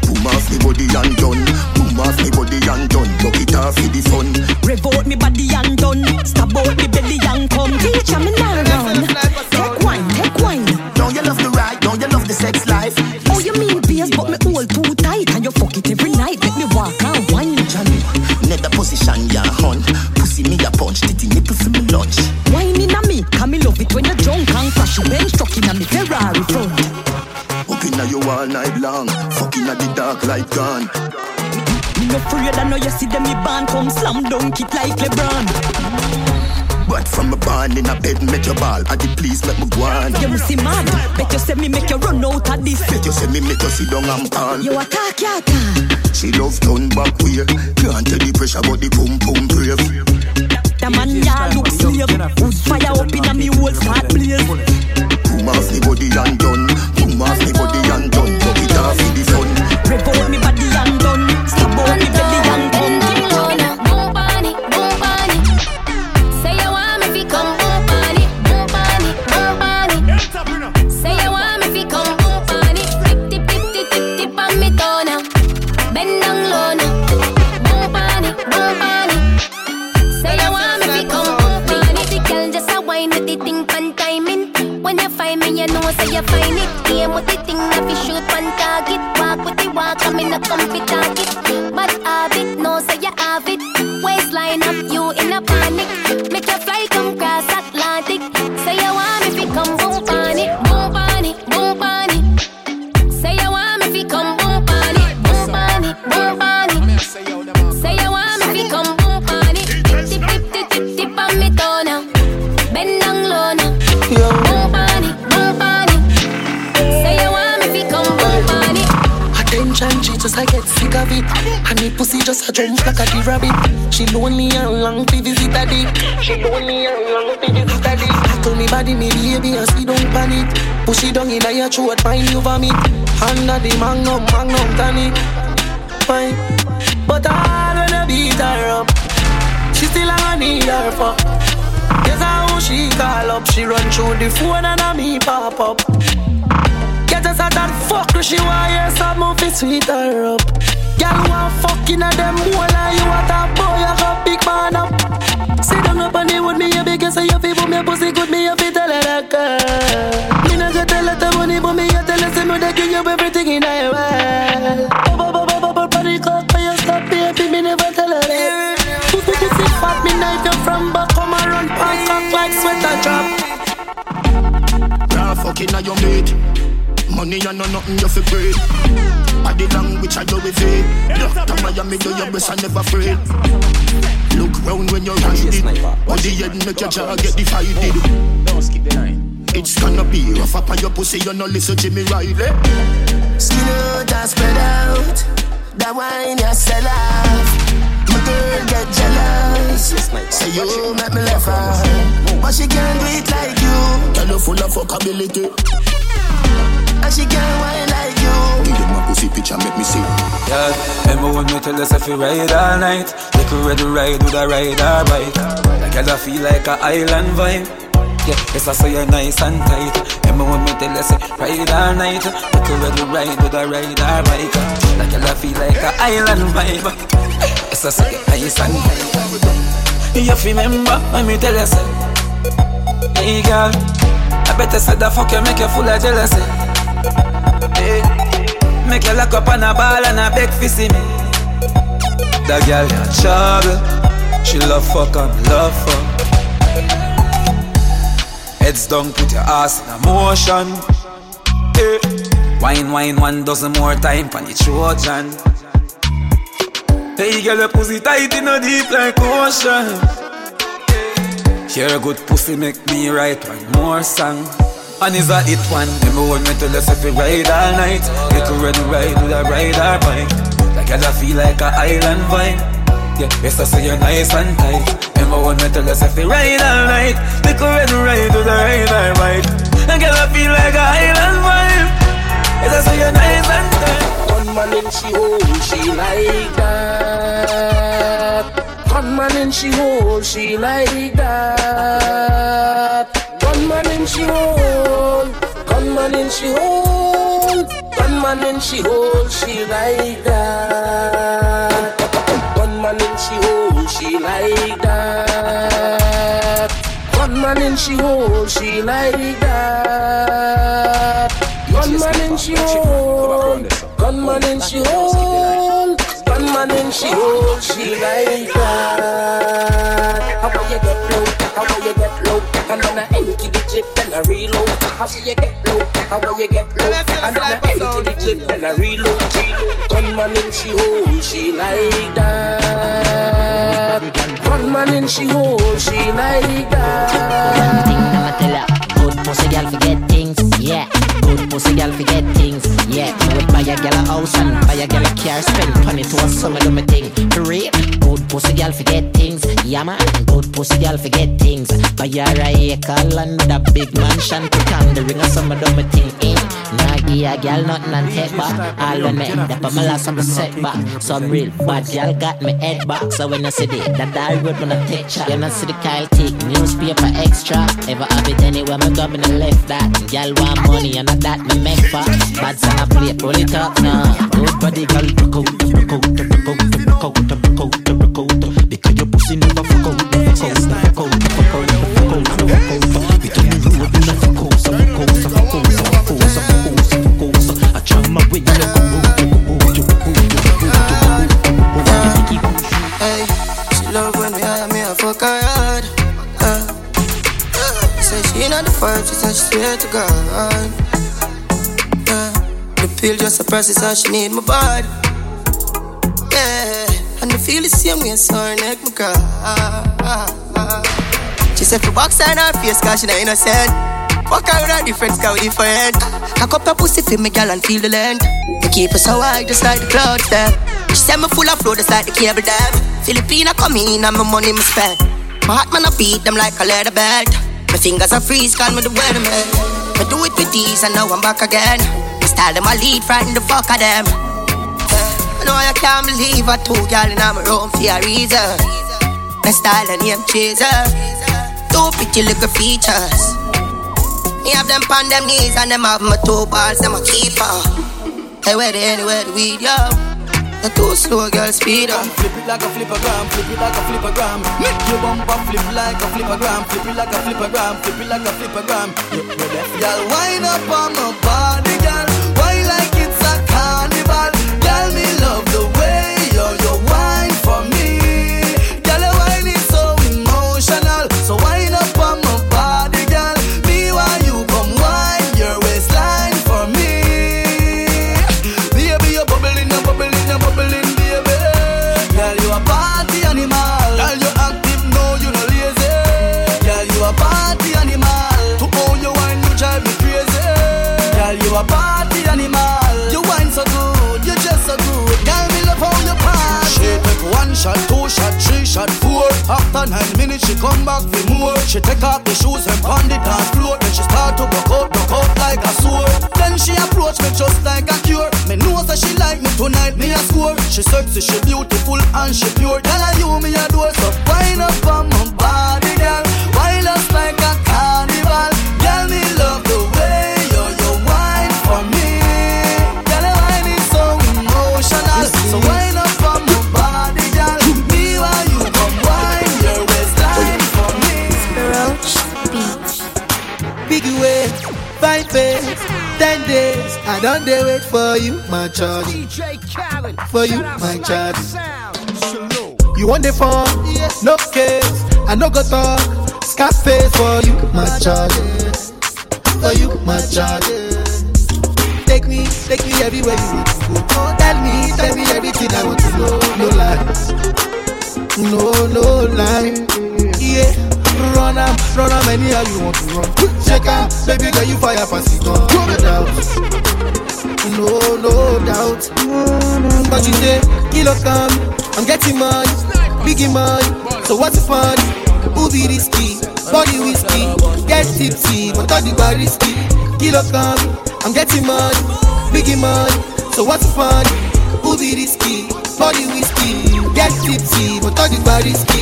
Boom off me body and done. Boom off me body and done. Buck it off for the fun. Rev out me body and done Stab out me belly and come Teacher me now run it every night Let me walk and wine Johnny, nether position, ya hun Pussy me a punch, titty nipple for me lunch Wine in a me Can me love it when you're drunk and crash Bench truck in a me Ferrari front Up inna you all night long. Fucking at the dark light gone. Me no afraid I know you see them me band Come slam dunk it like LeBron But from a barn in a bed, make your ball. I did please make me go on. You must see mad Bet you say me make you run out of this Bet you say me make you sit down and pan. You attack, you attack She love turn back way. Can't tell the pressure, but the pum pum brave. The man ya look slave fire up in a me whole start blaze Boom off me body and done. Boom off me jump like a the rabbit. She lonely and long to visit a dick. She lonely and long to visit a dick. Tackle me body, me baby, and see don't panic. Push it down in your throat, find you vomit. Under the magnum, magnum tonic. Fine, but I wanna beat her up. She still a need her fuck. Guess how she call up. She run through the phone and a me pop up. Get us at that fuck, she hear some of it sweet her up. Girl want fucking a them more like you a top boy, I got big man up. Sit down up and with me, you big so you feel for me pussy good, me you feel tell her that girl. Me not gonna tell her the money, but me you tell her say me they give you everything in the world. Bubble bubble bubble body cock, but you stop baby, me never tell her that. Pussy pussy fat, me knife you from back, come and run past cock like sweater drop. Nah, fucking on your mate. Money and no nothing you fi pray. Body language I do with it. Doctor Miami do your best and never afraid. Look round when you're riding. Body head make your jaw get divided. Don't skip the line. It's gonna be rough up on your pussy, you no listen Jimmy Riley. Skin out and spread out. That wine you sell off. My girl get jealous. Say you make me laugh her, but she can't do it like you. Tell you full of fuckability. And she can't wine like you. Give them my pussy picture, make me see. Yeah, remember when me tell us if you ride all night. Make you ready ride with a ride or bike. Like girl I feel like a island vibe. Yeah, yes I say you're nice and tight. Remember when me tell us ride all night. Make you ready ride with a ride or bike. Like girl I feel like a island vibe. Yes I say you're nice and tight. You have remember when me tell you say Hey girl I better say the fuck you make you full of jealousy Hey Make you lock up on a ball and a beg for see me. That girl got trouble. She love fuck and love fuck. Heads down, put your ass in a motion. Hey. Wine, wine, one dozen more time for the Trojan. Hey, girl, your pussy tight in a deep like ocean. Hear a good pussy make me write one more song. And is a hit one Remember when me tell us if we ride all night? Get ready ride with a ride or bike Like I feel like a island vibe Yeah, yes I say you're nice and tight. Remember when me tell us if we ride all night? Get ready ride with a ride or bike Like girl I feel like a island vibe Yes I say you're nice and tight. One man in she hole, she like that. One man in she hole, she like that. In she hole, one man in she hole, one man in she hole, she like that. One man in she hole, she like that. One man in she hole, she like that. One man in she hole, one man in she hole, one man in she hole, she like that. How will you get low? How will you get? And then I empty the clip and I reload. How will you get low? How will you get low? And then I empty the clip and I reload. One man in she hole, she like that. One man in she hole, she like that. Good pussy girl forget things, yeah. Good pussy girl forget things, yeah. Me would buy a girl a house and buy a girl a car Spend money to a summer do me thing For real. Good pussy girl forget things, yeah man. Good pussy girl forget things. Buy her a acre land a big mansion. Put on the ring of summer do me thing in Nah give a girl nothing and take back. All when me end up on my last I'm setback. Some real bad girl got me head back. So when I see it, that I road when I take chat. You know see the Kyle take newspaper extra. Ever have it anywhere me go me no left that. Girl want money and not that me make for Bad son I play roll it up now. Good body girl broke out, broke out, broke out, broke out, broke out, broke out Because your pussy never fuck out, fuck out, fuck out, fuck out, fuck out, fuck out. We turn the road, we never swear to God. Yeah, the pill just a process, how she need my body. Yeah, and I feel the same way, so her neck my cry. She said for box her in her face, cause she not innocent. Walk her with her different, cause we different. Cock up her pussy for me, girl, and feel the length. You keep us so high, just like the clouds there. She said me full of flow, just like the cable dam. Filipina come in and my money me spend. My heart man I beat them like a leather belt. My fingers are freeze, call me the weatherman. I do it with these and now I'm back again. My style them I lead, frighten the fuck of them. I know I can't believe I two girl in my room for a reason. My style and name chaser. Two pretty little features. Me have them on them knees and them have my two balls, them a keeper. Hey, where they anywhere the weed, yo. The too slow girl speed up. Flip it like a flippergram, flip it like a flippergram. Make your bumper flip like a flippergram, flip it like a flippergram, flip it like a yeah, yeah. Girl, wind up on my body, girl. Come back for more. She take off the shoes and pound it dance floor. Then she start to broke out, broke out like a sword. Then she approach me just like a cure. Me know that she like me tonight, me a score. She sexy, she beautiful and she pure. Tell her you me a door, so wind up on my body, don't dare wait for you, my charge. For you, my charge. You want the phone? Yes. No case. I no go talk. Scarface for you, my charge. For you, my charge. Take me, take me everywhere you want to go. Oh, tell me, tell me everything I want to know. No lies, no, no lie. Yeah, run am, run am anyhow you want to run. Check out, baby girl, you fire pass it on. No doubt, no, no doubt. But you say, kilo come, I'm getting money, biggie money. So what's the fun? Who be risky? Body whiskey, get tipsy, but all the bar risky. Kilo come, I'm getting money, biggie money. So what's the fun? Who be risky? Body whiskey, get tipsy, but all the bar risky.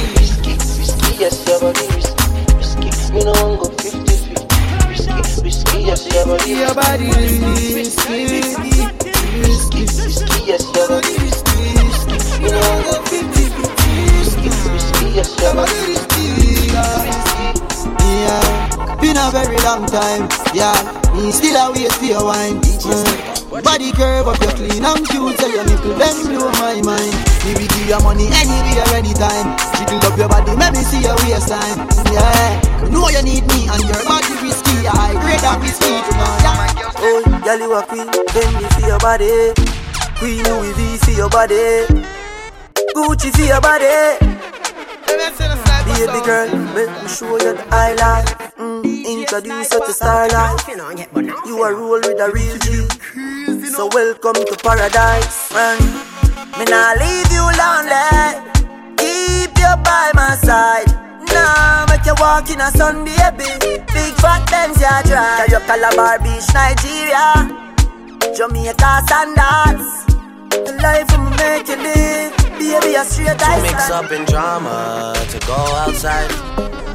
Yes, your body risky, risky. Me no want go 50 50. Risky, risky. Yes, your body risky, risky, risky. Risky. Me 50 50. Risky, risky. Yes, your body risky, risky. Yeah, been a very long time. Yeah, mm, still a your wine. Mm. Body curve up, you clean and cute, so your nipple them blow my mind. Me we give you money anywhere, anytime. Jiggle up your body, let me see your waistline. Yeah, know you need me and your body risky. I grade that whiskey tonight. Oh, girl, you a queen. Fendi for your body. Queen Louis V see your body. Gucci see your body. Baby girl, let me show you the high life. Mm, introduce you to starlight. You are roll with a real G. So welcome to paradise, man. Me nah leave you lonely. Keep you by my side. Nah, make you walk in a sun, baby. Big fat Benz, ya drive. Carry up Calabar Beach, Nigeria. Jamaica standards. The life I'ma make you live. Baby, a straight To ice mix up in drama, to go outside.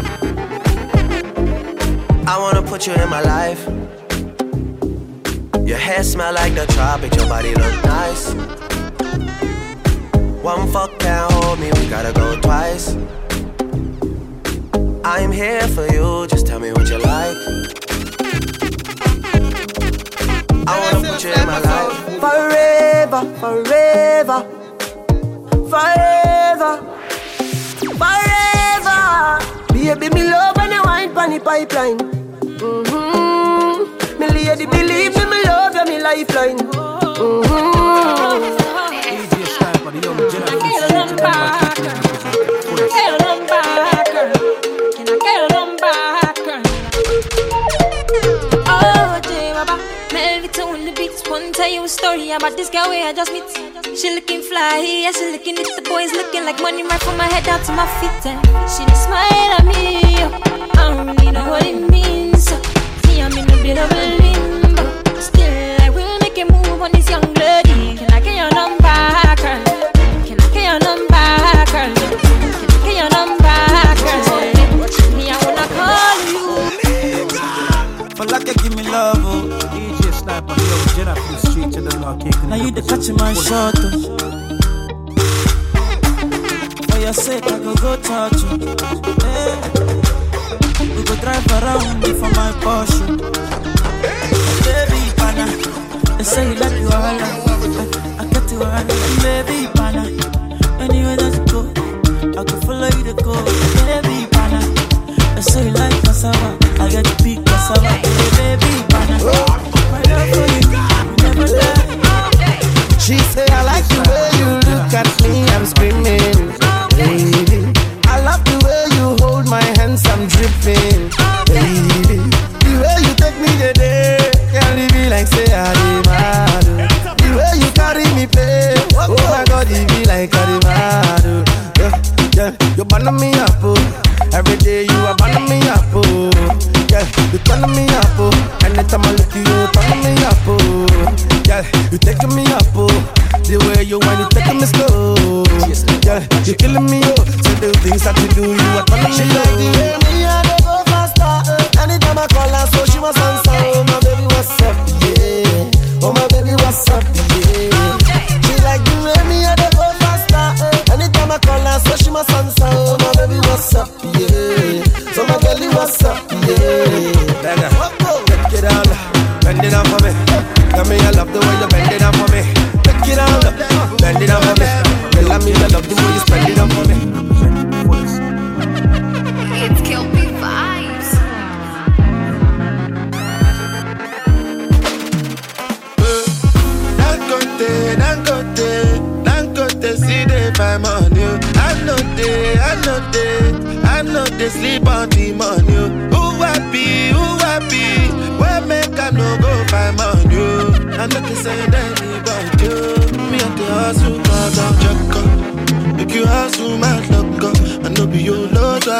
I wanna put you in my life. Your hair smell like the tropics, your body look nice. One fuck can't hold me, we gotta go twice. I'm here for you, just tell me what you like. I wanna put you in my life. Forever, forever, forever, forever. Baby, me love money pipeline. Mm-hmm. Me lady, believe me, me love you, me lifeline. Back, Can I back? Oh, tell you a story about this girl we just met. She looking fly, yeah, she looking at the boys looking like money right from my head down to my feet. And she just smile at me. I don't really know what it means. See, I'm in a bit of a limbo. Still, I will make a move on this young lady. Can I get your number, girl? Can I get your number, girl? Can I get your number, girl? Me, I wanna call you. For like give me love, oh. Now you the catch my shot, oh. For your sake, I go go touch you. Hey. We go drive around for my Porsche. Baby, pana, they say you like you all. I get you all, baby, pana. Anywhere that you go, I can follow you to go, baby, pana. They say you like cassava, I get to pick cassava, baby, pana. She say I like the way you look at me, I'm screaming, taking me up, oh. The way you want, you taking me slow. Yeah, you killing me, oh. So the things that you do, you are turning me like the way me they go faster. eh. Anytime I call her, so she must answer. Oh my baby, what's up? Yeah. Oh my baby, what's up? Yeah. She like the way me they go faster. eh. Anytime I call her, so she must answer. Oh my baby, what's up? Yeah. So my girlie, what's up? Yeah. Beggar, take it down, bend it down for me. Tell me I love the way you bend bend it down for me. Tell me I love the way you spend it down for me. It's Kelpie vibes. Dangote, Dangote, Dangote, see they find money. I know they, I know they, I know they sleep on the money. Who happy, who happy? Where make I no go find money? I know they say anybody.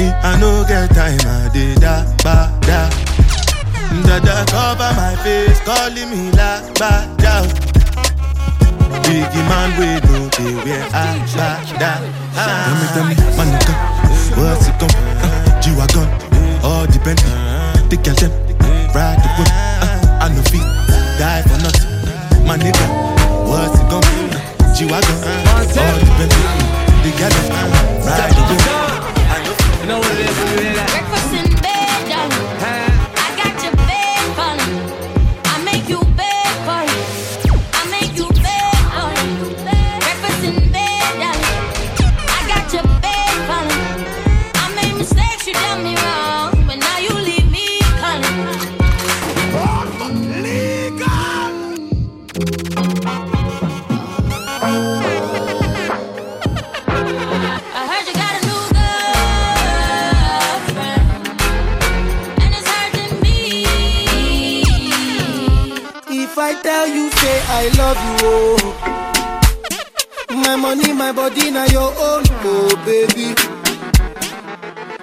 Me, I no get time, I did da ba da. Dada cover my face, calling me la ba da. Biggie man, we know they wear a bada. Tell me, tell me, my nigga, what's it gon' uh, G-Wagon, all the Bentley, the girl them, ride the whip, uh, I no feet, die for nothing. My nigga, what's it gon' uh, G-Wagon, all the Bentley, the girl them, ride the whip know what it is that. Oh. My money, my body, now your own, oh baby.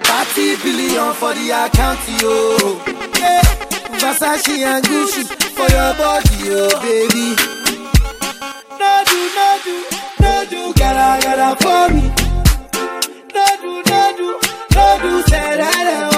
30 billion for the account, yo. Yeah. Versace and Gucci for your body, oh baby. do, no do, no do, gotta, gotta for me. No do, no do, no do, say that, oh.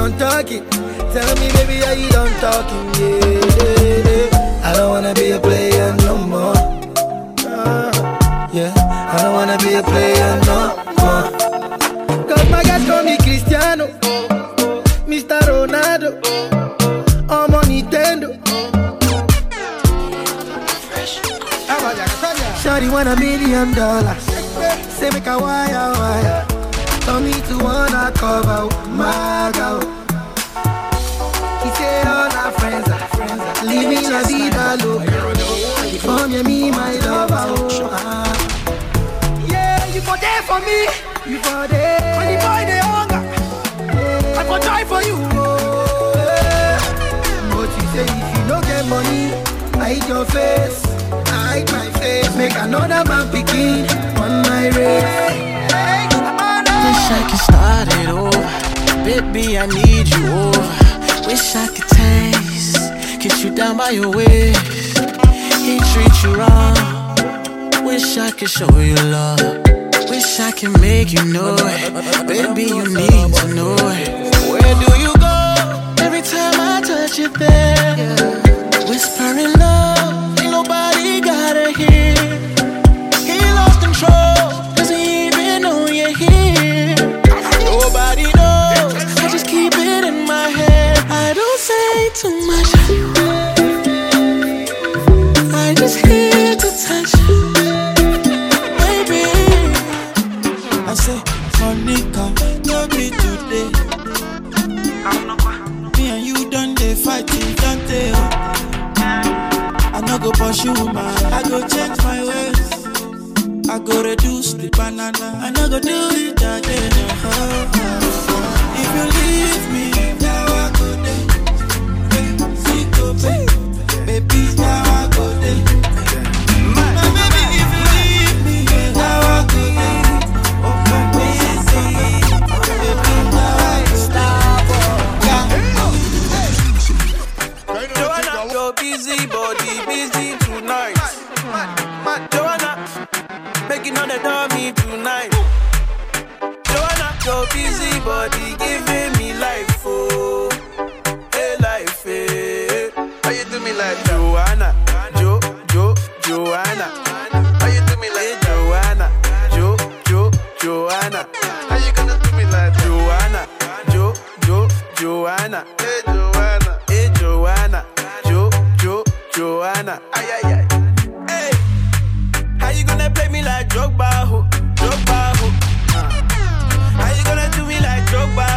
Done talking? Tell me, baby, are you done talking? Yeah. yeah, yeah. I don't wanna be a player no more. Yeah. I don't wanna be a player no more. Cause my guys call me Cristiano, Mr. Ronaldo, I'm on Nintendo. Shawty want a million dollars. Say make a wire wire. Tell me to wanna cover my girl. He said all our friends are friends are living la vida loca. For me, me my lover. Oh, ah. Yeah, you for there for me. You for there. When the boy they hunger, I for die for you. Oh, yeah. But you say if you don't get money, I hide your face. I hide my face. Make another man picking on my race. Wish I could start it over. Baby, I need you over. Wish I could taste, kiss you down by your waist. He treat you wrong. Wish I could show you love. Wish I could make you know it. Baby, you need to know it. Where do you go? Every time I touch you there. Whispering love, ain't nobody gotta hear. Go change my ways. I go reduce the banana, I no go do it again. oh, oh. Joanna? Ay ay ay. Hey, how you gonna play me like Drogba, ho, Drogba, ho? Uh. How you gonna do me like Drogba,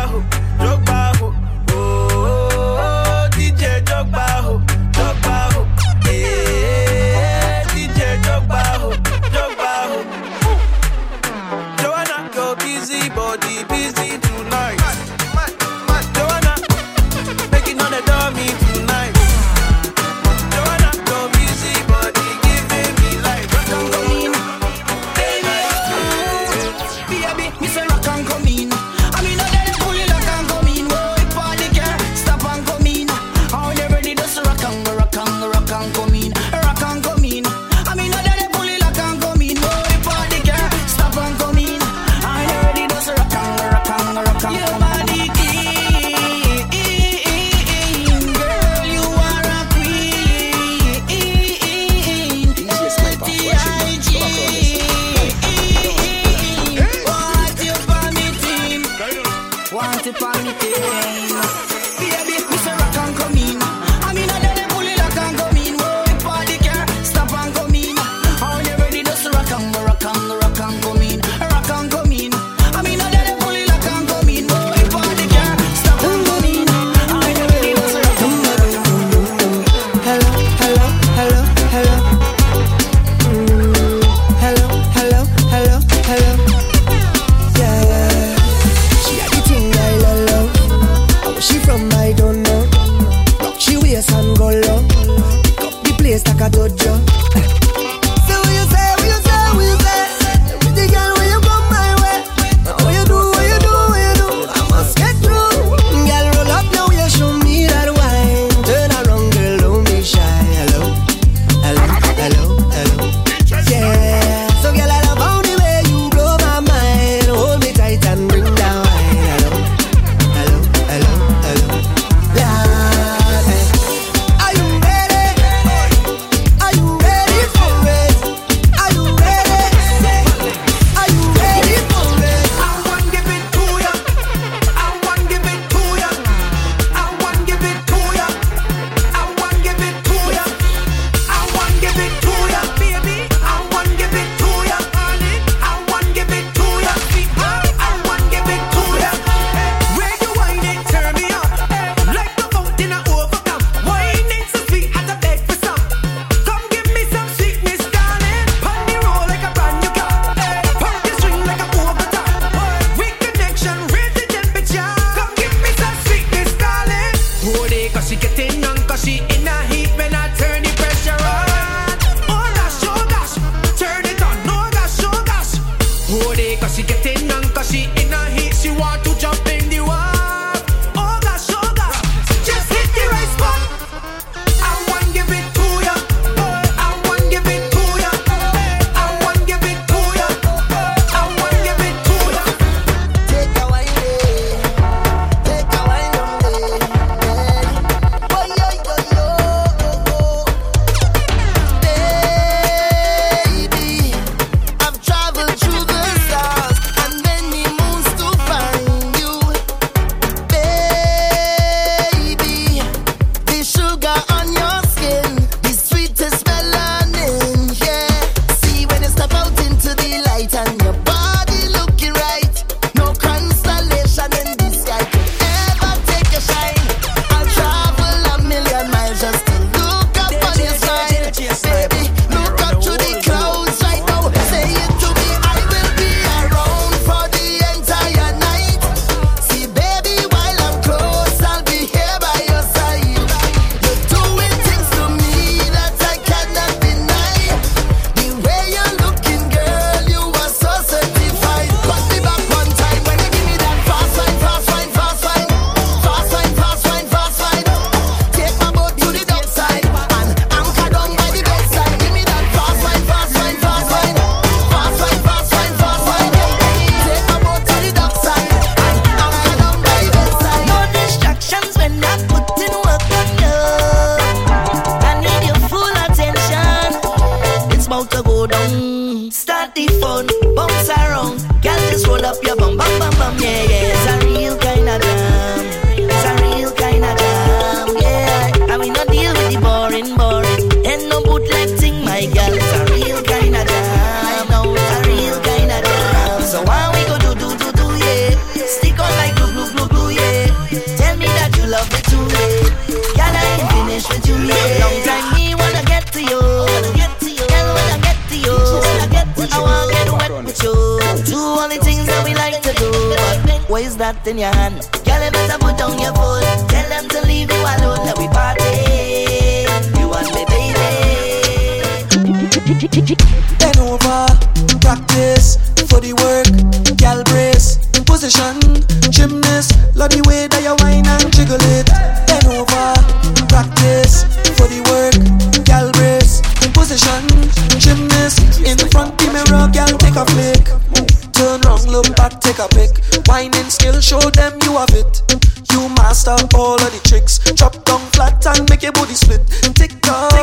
show them you have it. You master all of the tricks. Chop down flat and make your body split. Tick tock.